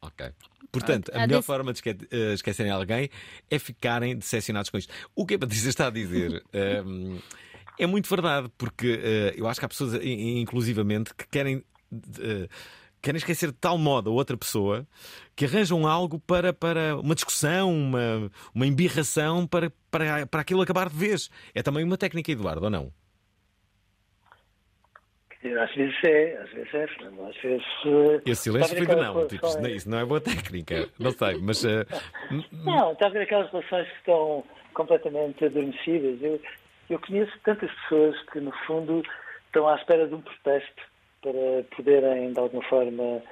Ok. Portanto, a, a melhor forma de esque uh, esquecerem alguém é ficarem decepcionados com isto. O que a Patrícia está a dizer <laughs> um, é muito verdade, porque uh, eu acho que há pessoas, inclusivamente, que querem. Uh, querem esquecer de tal modo a outra pessoa que arranjam algo para, para uma discussão, uma, uma embirração para, para, para aquilo acabar de vez. É também uma técnica, Eduardo, ou não? Às vezes é, às vezes é, Fernando. Às vezes. Esse silêncio foi de não. Tipo, isso, isso não é boa técnica. Não sei, mas. Uh... <laughs> Não, está a ver aquelas relações que estão completamente adormecidas. Eu, eu conheço tantas pessoas que, no fundo, estão à espera de um protesto para poderem, de alguma forma,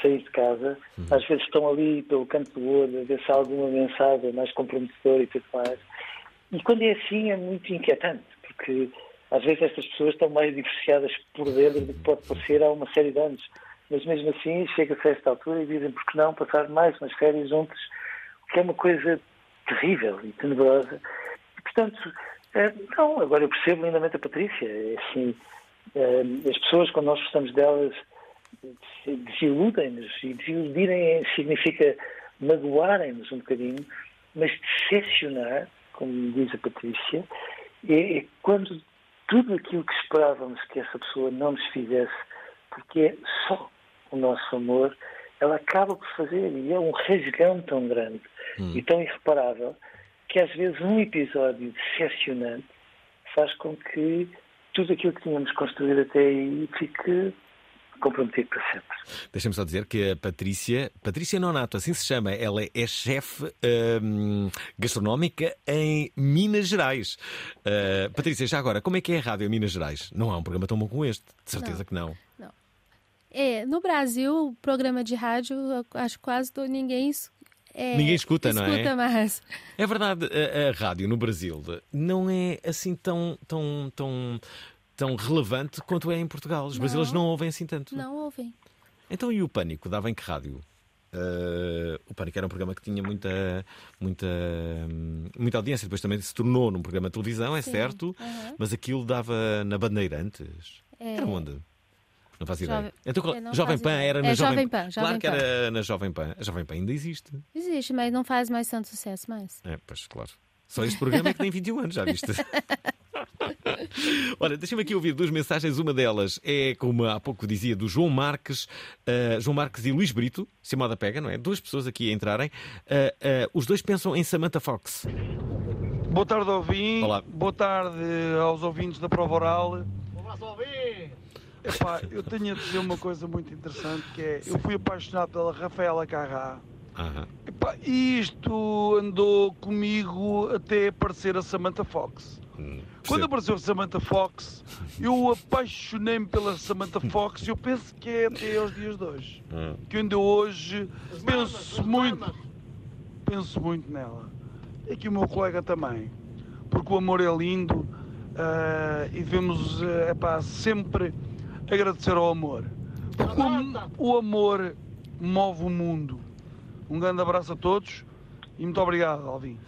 sair de casa. Uhum. Às vezes estão ali pelo canto do olho, a ver se há alguma mensagem mais comprometedora e tudo mais. E quando é assim é muito inquietante, porque às vezes estas pessoas estão mais divorciadas por dentro do que pode parecer há uma série de anos. Mas mesmo assim chega-se a esta altura e dizem por que não passar mais umas férias juntos, o que é uma coisa terrível e tenebrosa. E, portanto, eh, não, agora eu percebo lindamente a Patrícia. É assim, as pessoas, quando nós gostamos delas, desiludem-nos. E desiludirem significa magoarem-nos um bocadinho, mas decepcionar, como diz a Patrícia, é, é quando tudo aquilo que esperávamos que essa pessoa não nos fizesse, porque é só o nosso amor, ela acaba por fazer. E é um rasgão tão grande hum. e tão irreparável que às vezes um episódio decepcionante faz com que tudo aquilo que tínhamos construído até aí fique comprometido para sempre. Deixa-me só dizer que a Patrícia, Patrícia Nonato, assim se chama, ela é chefe hum, gastronómica em Minas Gerais. Uh, Patrícia, já agora, como é que é a rádio em Minas Gerais? Não há um programa tão bom como este, de certeza não. que não. Não. É, no Brasil, o programa de rádio, acho que quase todo, ninguém é, Ninguém escuta, escuta, não é? Escuta mais. É verdade, a, a, rádio no Brasil não é assim tão, tão, tão, tão relevante quanto é em Portugal. Os não, brasileiros não ouvem assim tanto. Não ouvem. Então e o Pânico? Dava em que rádio? Uh, o Pânico era um programa que tinha muita, muita, muita audiência. Depois também se tornou num programa de televisão, é Sim. certo, mas aquilo dava na Bandeirantes. É. Era onde? Não faço ideia. Jovem, então, Jovem Pan era na é, Jovem, Jovem Pan. Jovem claro que era na Jovem Pan. A Jovem Pan ainda existe. Existe, mas não faz mais tanto sucesso mais. É, pois, claro. Só este programa é que tem 21 anos, já viste? <laughs> Olha, deixa-me aqui ouvir duas mensagens. Uma delas é, como há pouco dizia, do João Marques, uh, João Marques e Luís Brito, se a moda pega, não é? Duas pessoas aqui a entrarem. Uh, uh, os dois pensam em Samantha Fox. Boa tarde, Alvin. Olá. Boa tarde aos ouvintes da Prova Oral. Um abraço, Alvin. Epá, eu tenho a dizer uma coisa muito interessante que é, eu fui apaixonado pela Rafaela Carrá. Uhum. Epá, e isto andou comigo até aparecer a Samantha Fox. Hum, Quando apareceu a Samantha Fox, eu apaixonei-me pela Samantha Fox e eu penso que é até aos dias de hoje. Hum. Que ainda hoje penso muito, penso muito nela. E aqui o meu colega também. Porque o amor é lindo uh, e devemos uh, epá, sempre agradecer ao amor. Porque o, o amor move o mundo. Um grande abraço a todos e muito obrigado, Alvin.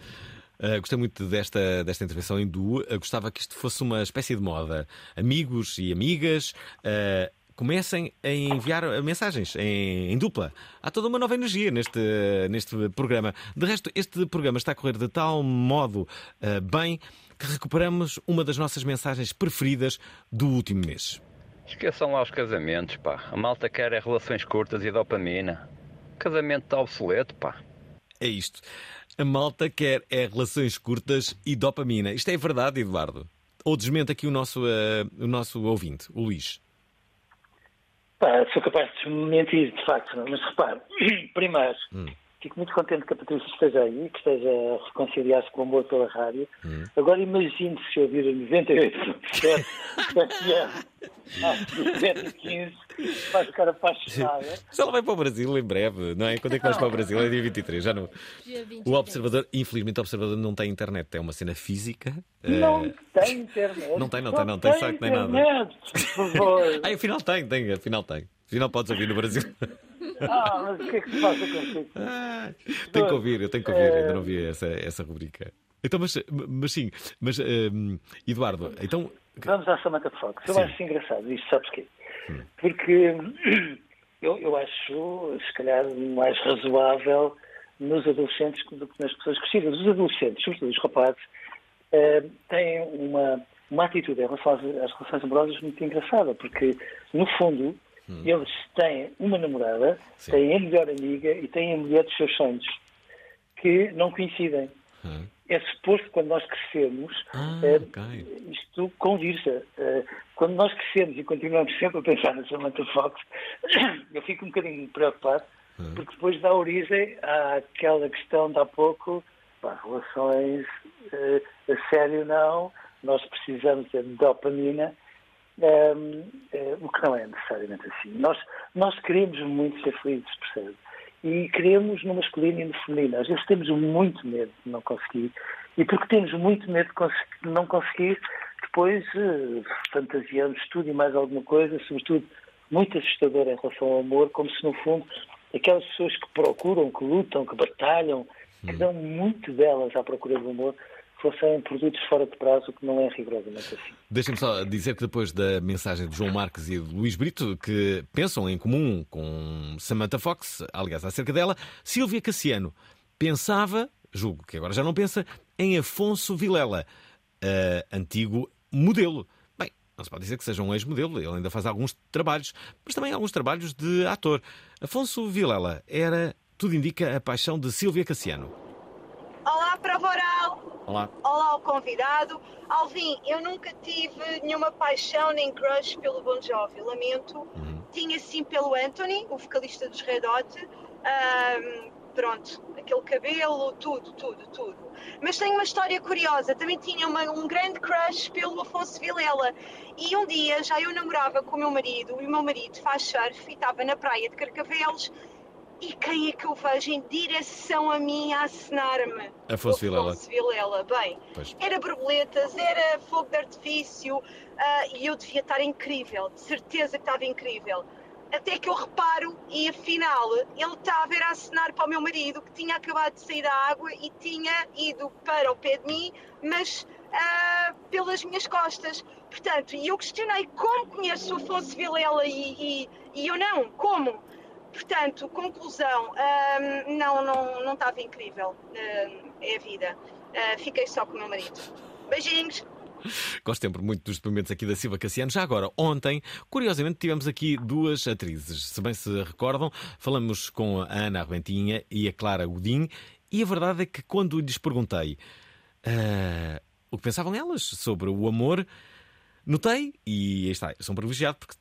Uh, gostei muito desta, desta intervenção duo. Uh, gostava que isto fosse uma espécie de moda. Amigos e amigas. Uh, comecem a enviar mensagens em, em, dupla. Há toda uma nova energia neste, neste programa. De resto, este programa está a correr de tal modo bem que recuperamos uma das nossas mensagens preferidas do último mês. Esqueçam lá os casamentos, pá. A malta quer é relações curtas e dopamina. Casamento está obsoleto, pá. É isto. A malta quer é relações curtas e dopamina. Isto é verdade, Eduardo? Ou desmente aqui o nosso, uh, o nosso ouvinte, o Luís? Pá, sou capaz de mentir, de facto. Mas repare, <clears throat> primeiro, hum. Fico muito contente que a Patrícia esteja aí, que esteja a reconciliar-se com o amor pela rádio. Hum. Agora imagine se ouvir a 98.7 FM às 7 vai ficar apaixonada. Já ela vai para o Brasil em breve, não é? Quando é que vais para o Brasil? É dia 23, já não. O Observador, infelizmente, o Observador não tem internet, é uma cena física. Não uh... tem internet. Não tem, não, tem, não tem, site nem nada. Por favor. <laughs> ah, afinal tem, tem, afinal tem. Afinal podes ouvir no Brasil. <laughs> Ah, mas o que é que se passa contigo? Ah, tenho que ouvir, eu tenho que ouvir, ainda não vi essa, essa rubrica. Então, mas, mas sim, mas um, Eduardo, então. Vamos à Samantha Fox. Eu sim. acho engraçado isto, sabes quê? Hum. Porque <clears throat> eu, eu acho, se calhar, mais razoável nos adolescentes do que nas pessoas crescidas. Os adolescentes, sobretudo os rapazes, uh, têm uma, uma atitude em relação às, às relações amorosas muito engraçada, porque, no fundo, Hum. Eles têm uma namorada, Sim. têm a melhor amiga e têm a mulher dos seus sonhos, que não coincidem. Hum. É suposto quando nós crescemos, ah, uh, okay. isto convirsa. Uh, quando nós crescemos e continuamos sempre a pensar na Samantha Fox, <coughs> eu fico um bocadinho preocupado, hum. porque depois dá origem àquela questão de há pouco, pá, relações uh, a sério não, nós precisamos de dopamina, um, uh, o que não é necessariamente assim. Nós, nós queremos muito ser felizes, percebe? E queremos no masculino e no feminino. Às vezes temos muito medo de não conseguir. E porque temos muito medo de não conseguir, depois uh, fantasiamos tudo e mais alguma coisa, sobretudo muito assustador em relação ao amor, como se no fundo aquelas pessoas que procuram, que lutam, que batalham, que dão muito delas à procura do amor, fossem produtos fora de prazo, que não é rigorosamente assim. Deixem-me só dizer que depois da mensagem de João Marques e de Luís Brito, que pensam em comum com Samantha Fox, aliás, acerca dela, Silvia Cassiano pensava, julgo que agora já não pensa, em Afonso Vilela, uh, antigo modelo. Bem, não se pode dizer que seja um ex-modelo, ele ainda faz alguns trabalhos, mas também alguns trabalhos de ator. Afonso Vilela era, tudo indica, a paixão de Silvia Cassiano. Olá, Prova Oral. Olá. Olá ao convidado. Alvin, eu nunca tive nenhuma paixão nem crush pelo Bon Jovi. Lamento. Uhum. tinha sim pelo Anthony, o vocalista dos Red Hot. Um, pronto, aquele cabelo, tudo, tudo, tudo. Mas tenho uma história curiosa, também tinha uma, um grande crush pelo Afonso Vilela. E um dia já eu namorava com o meu marido, e o meu marido faz surf e estava na praia de Carcavelos. E quem é que eu vejo em direção a mim a acenar-me? Afonso Vilela. Afonso Vilela, bem. Pois. Era borboletas, era fogo de artifício, ah, e eu devia estar incrível, de certeza que estava incrível até que eu reparo e afinal ele estava a acenar para o meu marido que tinha acabado de sair da água e tinha ido para o pé de mim, mas uh, pelas minhas costas. Portanto, e eu questionei como conheço o Afonso Vilela e, e, e eu não, como? Portanto, conclusão, uh, não, não, não estava incrível. Uh, é a vida. fiquei só com o meu marido. Beijinhos! Gosto sempre muito dos depoimentos aqui da Silva Cassiano. Já agora, ontem, curiosamente, tivemos aqui duas atrizes. Se bem se recordam, falamos com a Ana Arbentinha e a Clara Godin. E a verdade é que quando lhes perguntei uh, o que pensavam elas sobre o amor, notei, e está, sou privilegiado porque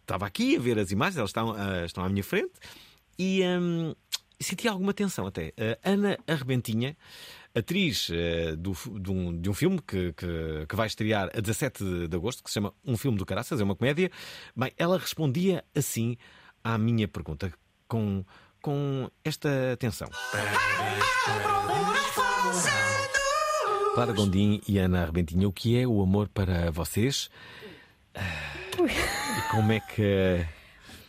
estava aqui a ver as imagens, elas estão, uh, estão à minha frente, e um, senti alguma tensão até. Uh, Ana Arbentinha atriz uh, do, de, um, de, um, filme que, que, que, vai estrear a 17 de, de, agosto, que se chama Um Filme do Caraças, é uma comédia. Bem, ela respondia assim à minha pergunta, com, com esta atenção. Clara Gondim e Ana Arbentinha, o que é o amor para vocês? E como é que.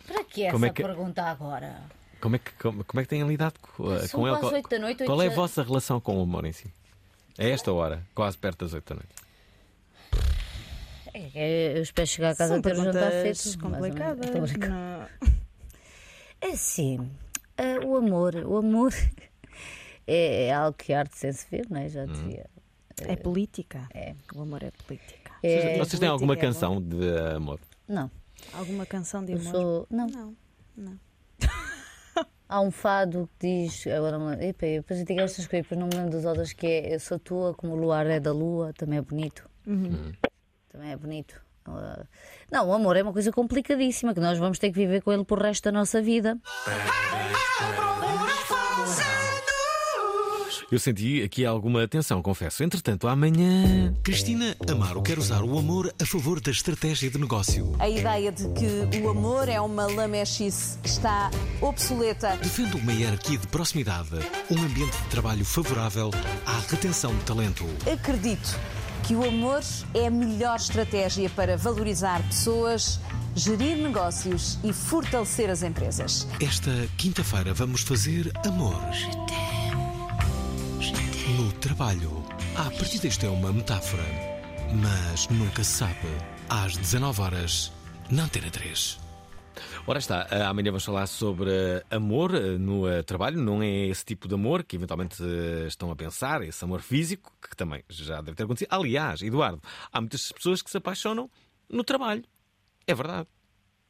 Para que essa é que... pergunta agora? Como é que, como, como é que têm lidado com, eh, São com ele? 8 da noite, Qual é a vossa relação com o amor em si? A esta hora, quase perto das 8 da noite. É, é, eu espero chegar a casa São ter o jantar feito. complicadas. <laughs> É assim, uh, o amor, o amor <laughs> é, é, algo que a arte sem se ver, não é? Já hum. dizia. É política. É. O amor é política. É, Vocês têm alguma canção de amor? Não. Alguma canção de amor? Sou... Não. Não. não. Há um fado que diz, agora não epa, depois eu digo estas coisas, não me lembro das outras, que é Eu sou tua, como o luar é da lua, também é bonito. Uhum. Também é bonito. Não, o amor é uma coisa complicadíssima, que nós vamos ter que viver com ele por resto da nossa vida. Eu senti aqui alguma tensão, confesso. Entretanto, amanhã. Cristina Amaro quer usar o amor a favor da estratégia de negócio. A ideia de que o amor é uma lamechice está obsoleta. Defende uma hierarquia de proximidade, um ambiente de trabalho favorável à retenção de talento. Acredito que o amor é a melhor estratégia para valorizar pessoas gerir negócios e fortalecer as empresas. Esta quinta-feira vamos fazer amor. No trabalho, a partir deste é uma metáfora, mas nunca se sabe. Às 19 horas, na Antena 3. Ora está, amanhã vamos falar sobre amor eh, no eh, trabalho. Não é esse tipo de amor que eventualmente eh, estão a pensar, esse amor físico, que também já deve ter acontecido. Aliás, Eduardo, há muitas pessoas que se apaixonam no trabalho. É verdade.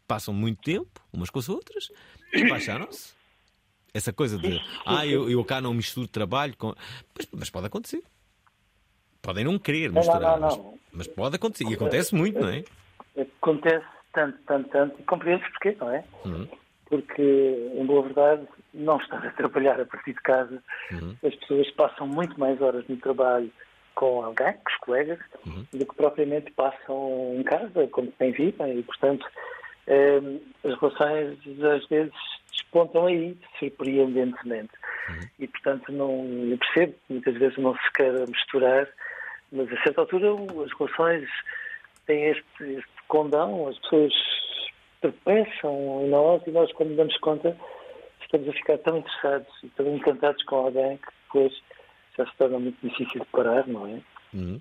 Passam muito tempo umas com as outras e <coughs> apaixonam-se. Essa coisa de, <laughs> ah, eu, eu cá não misturo trabalho com. Mas, mas pode acontecer. Podem não querer misturar, não, não, não. Mas, mas, pode acontecer. E acontece muito, não é? Acontece tanto, tanto, tanto. E compreendes porquê, não é? Uhum. Porque, em boa verdade, não estar a trabalhar a partir de casa, uhum. as pessoas passam muito mais horas no trabalho com alguém, com os colegas, uhum. do que propriamente passam em casa, como tem vida, e, portanto, eh, as relações às vezes despontam aí, surpreendentemente. Uhum. E, portanto, não, eu percebo que muitas vezes não se quer misturar, mas a certa altura as relações têm este, este condão, as pessoas tropeçam em nós e nós, quando damos conta, estamos a ficar tão interessados e tão encantados com alguém que depois já se torna muito difícil de parar, não é? Uhum.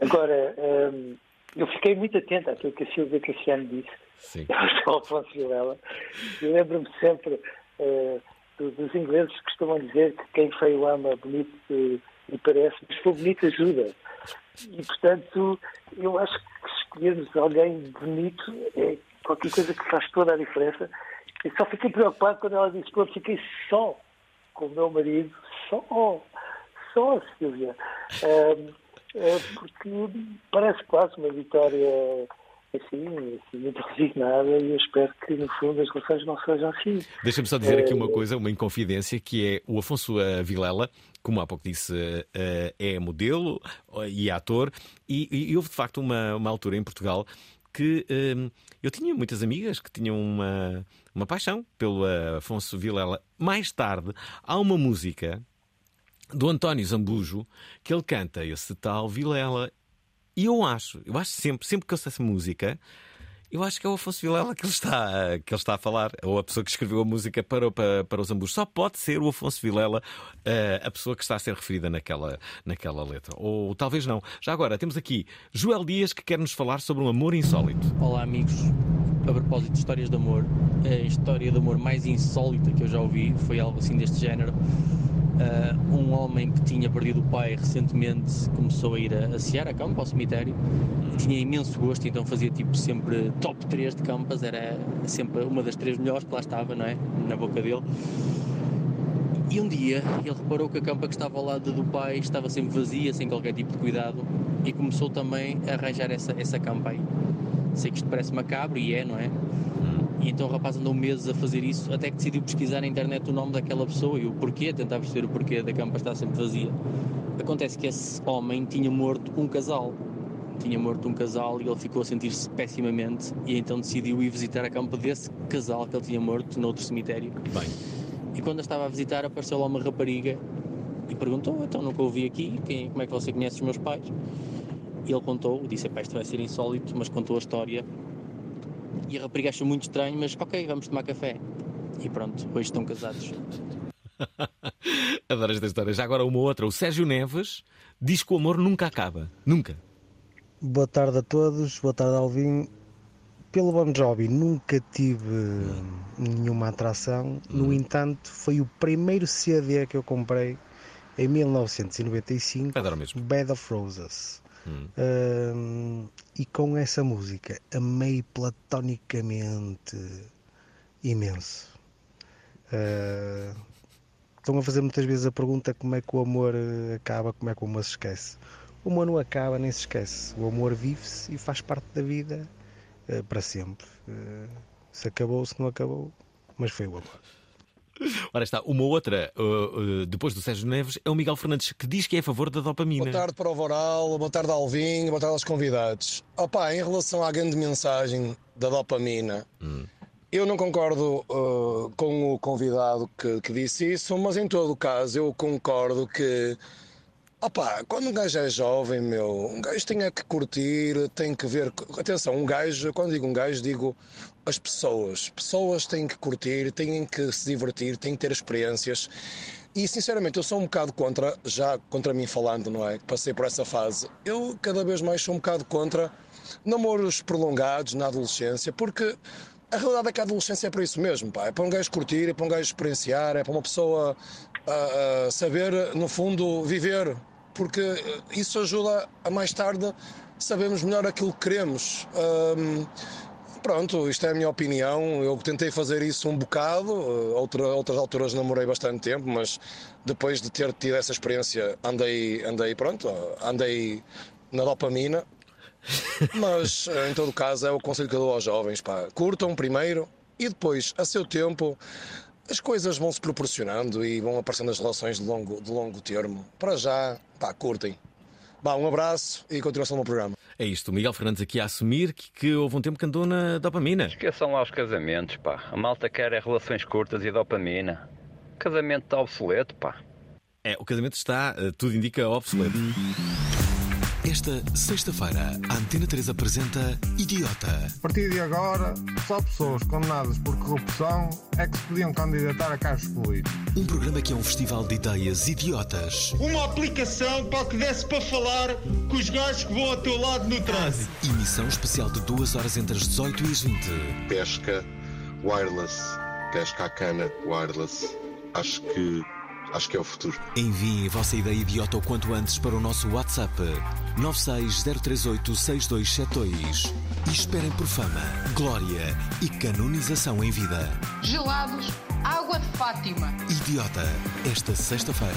Agora, hum, eu fiquei muito atento àquilo que a Silvia Cassiano disse Sim. ao Afonso Vilela. E lembro-me sempre uh, dos ingleses que costumam dizer que quem feio ama bonito e parece, mas for bonito ajuda. E, portanto, eu acho que escolhermos alguém bonito é qualquer coisa que faz toda a diferença. Eu só fiquei preocupado quando ela disse, pô, fiquei só com o meu marido, só, só, Silvia. Um, é porque parece quase uma vitória assim, muito resignada <laughs> e eu espero que no fundo as relações não sejam assim. Deixa-me só dizer aqui uma eh, coisa, uma inconfidência, que é o Afonso Vilela, como há pouco disse, eh, é modelo e ator, e, e houve de facto uma, uma altura em Portugal que eu tinha muitas amigas que tinham uma, uma paixão pelo Afonso Vilela. Mais tarde, há uma música do António Zambujo que ele canta esse tal Vilela. E eu acho, eu acho sempre, sempre que eu ouço essa música, eu acho que é o Afonso Vilela que ele está, que ele está a falar, ou a pessoa que escreveu a música para, para, para os Ambus. Só pode ser o Afonso Vilela uh, a pessoa que está a ser referida naquela, naquela letra. Ou talvez não. Já agora, temos aqui Joel Dias que quer nos falar sobre um amor insólito. Olá, amigos. A propósito de histórias de amor, a história de amor mais insólita que eu já ouvi foi algo assim deste género. Uh, um homem que tinha perdido o pai recentemente começou a ir a, a sear a campo, ao cemitério. Tinha imenso gosto, então fazia tipo sempre top 3 de campas, era sempre uma das três melhores que lá estava, não é? Na boca dele. E um dia ele reparou que a campa que estava ao lado do pai estava sempre vazia, sem qualquer tipo de cuidado, e começou também a arranjar essa, essa campa aí. Sei que isto parece macabro e é, não é? E então o rapaz andou meses a fazer isso, até que decidiu pesquisar na internet o nome daquela pessoa e o porquê, tentar perceber o porquê da campa estar sempre vazia. Acontece que esse homem tinha morto um casal. Tinha morto um casal e ele ficou a sentir-se pessimamente e então decidiu ir visitar a campa desse casal que ele tinha morto noutro cemitério. Bem. E quando estava a visitar apareceu lá uma rapariga e perguntou, então nunca ouvi aqui, quem, como é que você conhece os meus pais? E ele contou, disse, pá, isto vai ser insólito, mas contou a história e a rapariga achou muito estranho, mas ok, vamos tomar café. E pronto, hoje estão casados. <laughs> Adoro esta história. Já agora uma outra. O Sérgio Neves diz que o amor nunca acaba. Nunca. Boa tarde a todos. Boa tarde, Alvin. Pelo Bon Jovi nunca tive nenhuma atração. No hum. entanto, foi o primeiro CD que eu comprei em 1995. Adoro mesmo. Bed of Roses. Hum. E com essa música amei platonicamente imenso. Uh, estão a fazer muitas vezes a pergunta como é que o amor acaba, como é que o amor se esquece. O amor não acaba nem se esquece. O amor vive-se e faz parte da vida uh, para sempre. Uh, se acabou, se não acabou, mas foi o amor. <laughs> Ora está, uma outra, uh, uh, depois do Sérgio Neves, é o Miguel Fernandes, que diz que é a favor da dopamina. Boa tarde para o Voral, boa tarde Alvin, boa tarde aos convidados. Opa, em relação à grande mensagem da dopamina, hum. eu não concordo uh, com o convidado que, que disse isso, mas em todo o caso eu concordo que Opa, quando um gajo é jovem, meu, um gajo tem que curtir, tem que ver. Atenção, um gajo, quando digo um gajo, digo as pessoas. Pessoas têm que curtir, têm que se divertir, têm que ter experiências. E sinceramente, eu sou um bocado contra, já contra mim falando, não é? Passei por essa fase. Eu cada vez mais sou um bocado contra namoros prolongados na adolescência, porque a realidade é que a adolescência é para isso mesmo, pá. É para um gajo curtir, é para um gajo experienciar, é para uma pessoa uh, uh, saber, no fundo, viver. Porque isso ajuda a mais tarde sabermos melhor aquilo que queremos. Uh, Pronto, isto é a minha opinião. Eu tentei fazer isso um bocado, eh, outra, outras alturas namorei bastante tempo, mas depois de ter tido essa experiência, andei, andei pronto, andei na dopamina. Mas eh, em todo caso é o conselho que eu dou aos jovens, pá, curtam primeiro e depois, a seu tempo, as coisas vão se proporcionando e vão aparecendo as relações de longo, de longo termo. Para já, pá, curtem. Bah, um abraço e continuação no programa. É isto, o Miguel Fernandes aqui a assumir que, que houve um tempo que andou na dopamina. Esqueçam lá os casamentos, pá. A malta quer é relações curtas e dopamina. O casamento está obsoleto, pá. É, o casamento está, eh, tudo indica, obsoleto. Esta sexta-feira, a Antena 3 apresenta Idiota. A partir de agora, só pessoas condenadas por corrupção é que se podiam candidatar a cargos políticos. Um programa que é um festival de ideias idiotas. Uma aplicação para que desse para falar com os gajos que vão ao teu lado no trânsito. Emissão especial de duas horas entre as 18 e as 20. Pesca wireless. Pesca à cana wireless. Acho que Acho que é o futuro. Enviem a vossa ideia idiota o quanto antes para o nosso WhatsApp 960386272 e esperem por fama, glória e canonização em vida. Gelados, água de Fátima. Idiota, esta sexta-feira,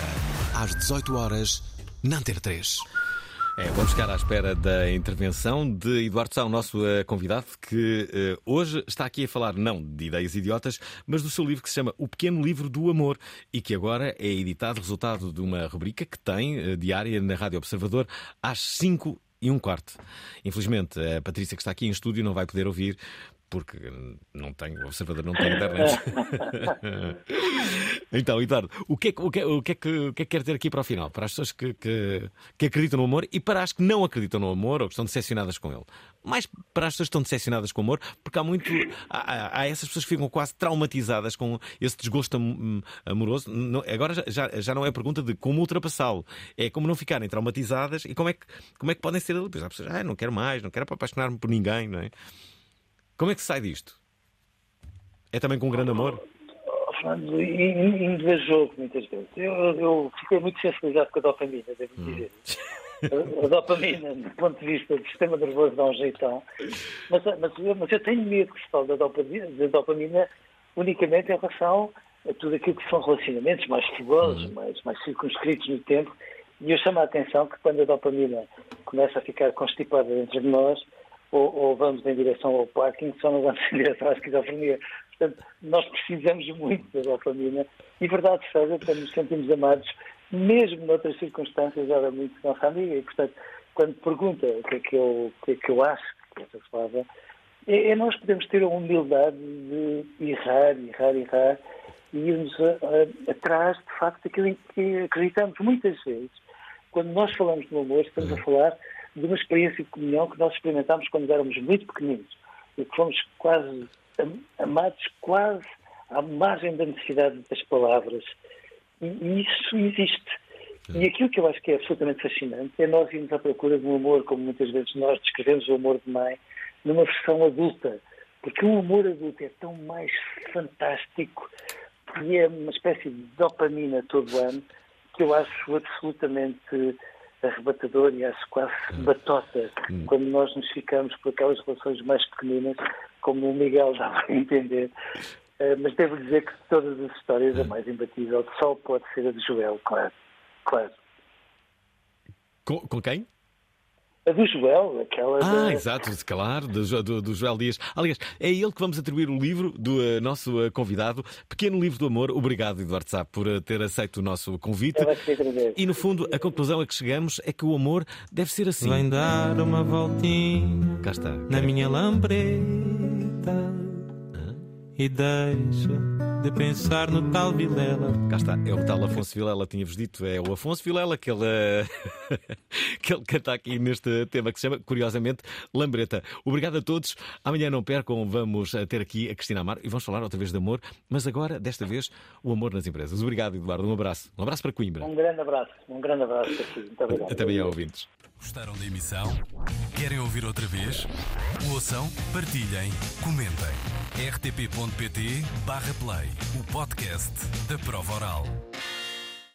às 18 horas, na Antena 3. É, vamos ficar à espera da intervenção de Eduardo Sá, o nosso eh, convidado, que eh, hoje está aqui a falar não de ideias idiotas, mas do seu livro que se chama O Pequeno Livro do Amor e que agora é editado, resultado de uma rubrica que tem eh, diária na Rádio Observador às 5 e um quarto. Infelizmente, a Patrícia, que está aqui em estúdio, não vai poder ouvir porque não tem, o observador não tem internet. <laughs> então, Eduardo, o que, é, o, que, é, o, que é que, o que é que quer dizer aqui para o final? Para as pessoas que, que, que, acreditam no amor e para as que não acreditam no amor ou que estão decepcionadas com ele. Mais para as pessoas que estão decepcionadas com o amor, porque há muito. Há, há essas pessoas que ficam quase traumatizadas com esse desgosto amoroso. agora já, já não é a pergunta de como ultrapassá-lo, é como não ficarem traumatizadas e como é que, como é que podem ser. Depois há pessoas, ah, não quero mais, não quero apaixonar-me por ninguém, não é? Como é que se sai disto? É também com um grande amor? Fernando, invejoso muitas vezes. Eu, eu fiquei muito sensibilizado com a dopamina, devo hum. dizer. A, a, dopamina, do ponto de vista do sistema nervoso, dá um jeitão. Mas, mas, mas eu tenho medo que se fale da dopamina, da dopamina unicamente em relação a tudo aquilo que são relacionamentos mais fogosos, hum. mais, mais circunscritos no tempo. E eu chamo a atenção que quando a dopamina começa a ficar constipada entre nós, ou, ou vamos em direção ao Parkinson ou vamos <laughs> em direção à esquizofrenia. Portanto, nós precisamos muito da dopamina e, verdade seja, quando nos sentimos amados, mesmo noutras circunstâncias, era muito nossa amiga. E, portanto, quando pergunta o que é que eu, o que é que eu acho que essa fala, é, é nós podemos ter a humildade de errar, errar, errar e irmos a, a, atrás, de facto, daquilo em que acreditamos muitas vezes. Quando nós falamos do amor, estamos a falar de uma experiência de comunhão que nós experimentámos quando éramos muito pequeninos e que fomos quase amados quase à margem da necessidade das palavras. E isso existe. E aquilo que eu acho que é absolutamente fascinante é nós irmos à procura de um amor, como muitas vezes nós descrevemos o amor de mãe, numa versão adulta. Porque um amor adulto é tão mais fantástico, porque é uma espécie de dopamina todo ano, que eu acho absolutamente arrebatador e acho quase batota hum. quando nós nos ficamos por aquelas relações mais pequeninas, como o Miguel dava a entender. Uh, mas devo dizer que de todas as histórias a mais imbatível só pode ser a de Joel, claro. claro. Com, com quem? A do Joel, aquela. Ah, da... exato, claro, do, do, do, Joel Dias. Aliás, é a ele que vamos atribuir o livro do uh, nosso uh, convidado, Pequeno Livro do Amor. Obrigado, Eduardo Sá, por uh, ter aceito o nosso convite. E no fundo, a conclusão a que chegamos é que o amor deve ser assim. Vem dar uma voltinha. Cá está. Na minha lambreta. E deixa de pensar no tal Vilela. Cá está, é o tal Afonso Vilela, tinha-vos dito, é o Afonso Vilela que ele, <laughs> que ele canta aqui neste tema que se chama, curiosamente, Lambreta. Obrigado a todos. Amanhã não percam, vamos ter aqui a Cristina Amar e vamos falar outra vez de amor, mas agora, desta vez, o amor nas empresas. Obrigado, Eduardo. Um abraço. Um abraço para Coimbra. Um grande abraço. Um grande abraço para. Muito obrigado. Até amanhã, ouvintes. Gostaram da emissão? Querem ouvir outra vez? Ouçam, partilhem, comentem. rtp.pt/play o podcast da prova oral.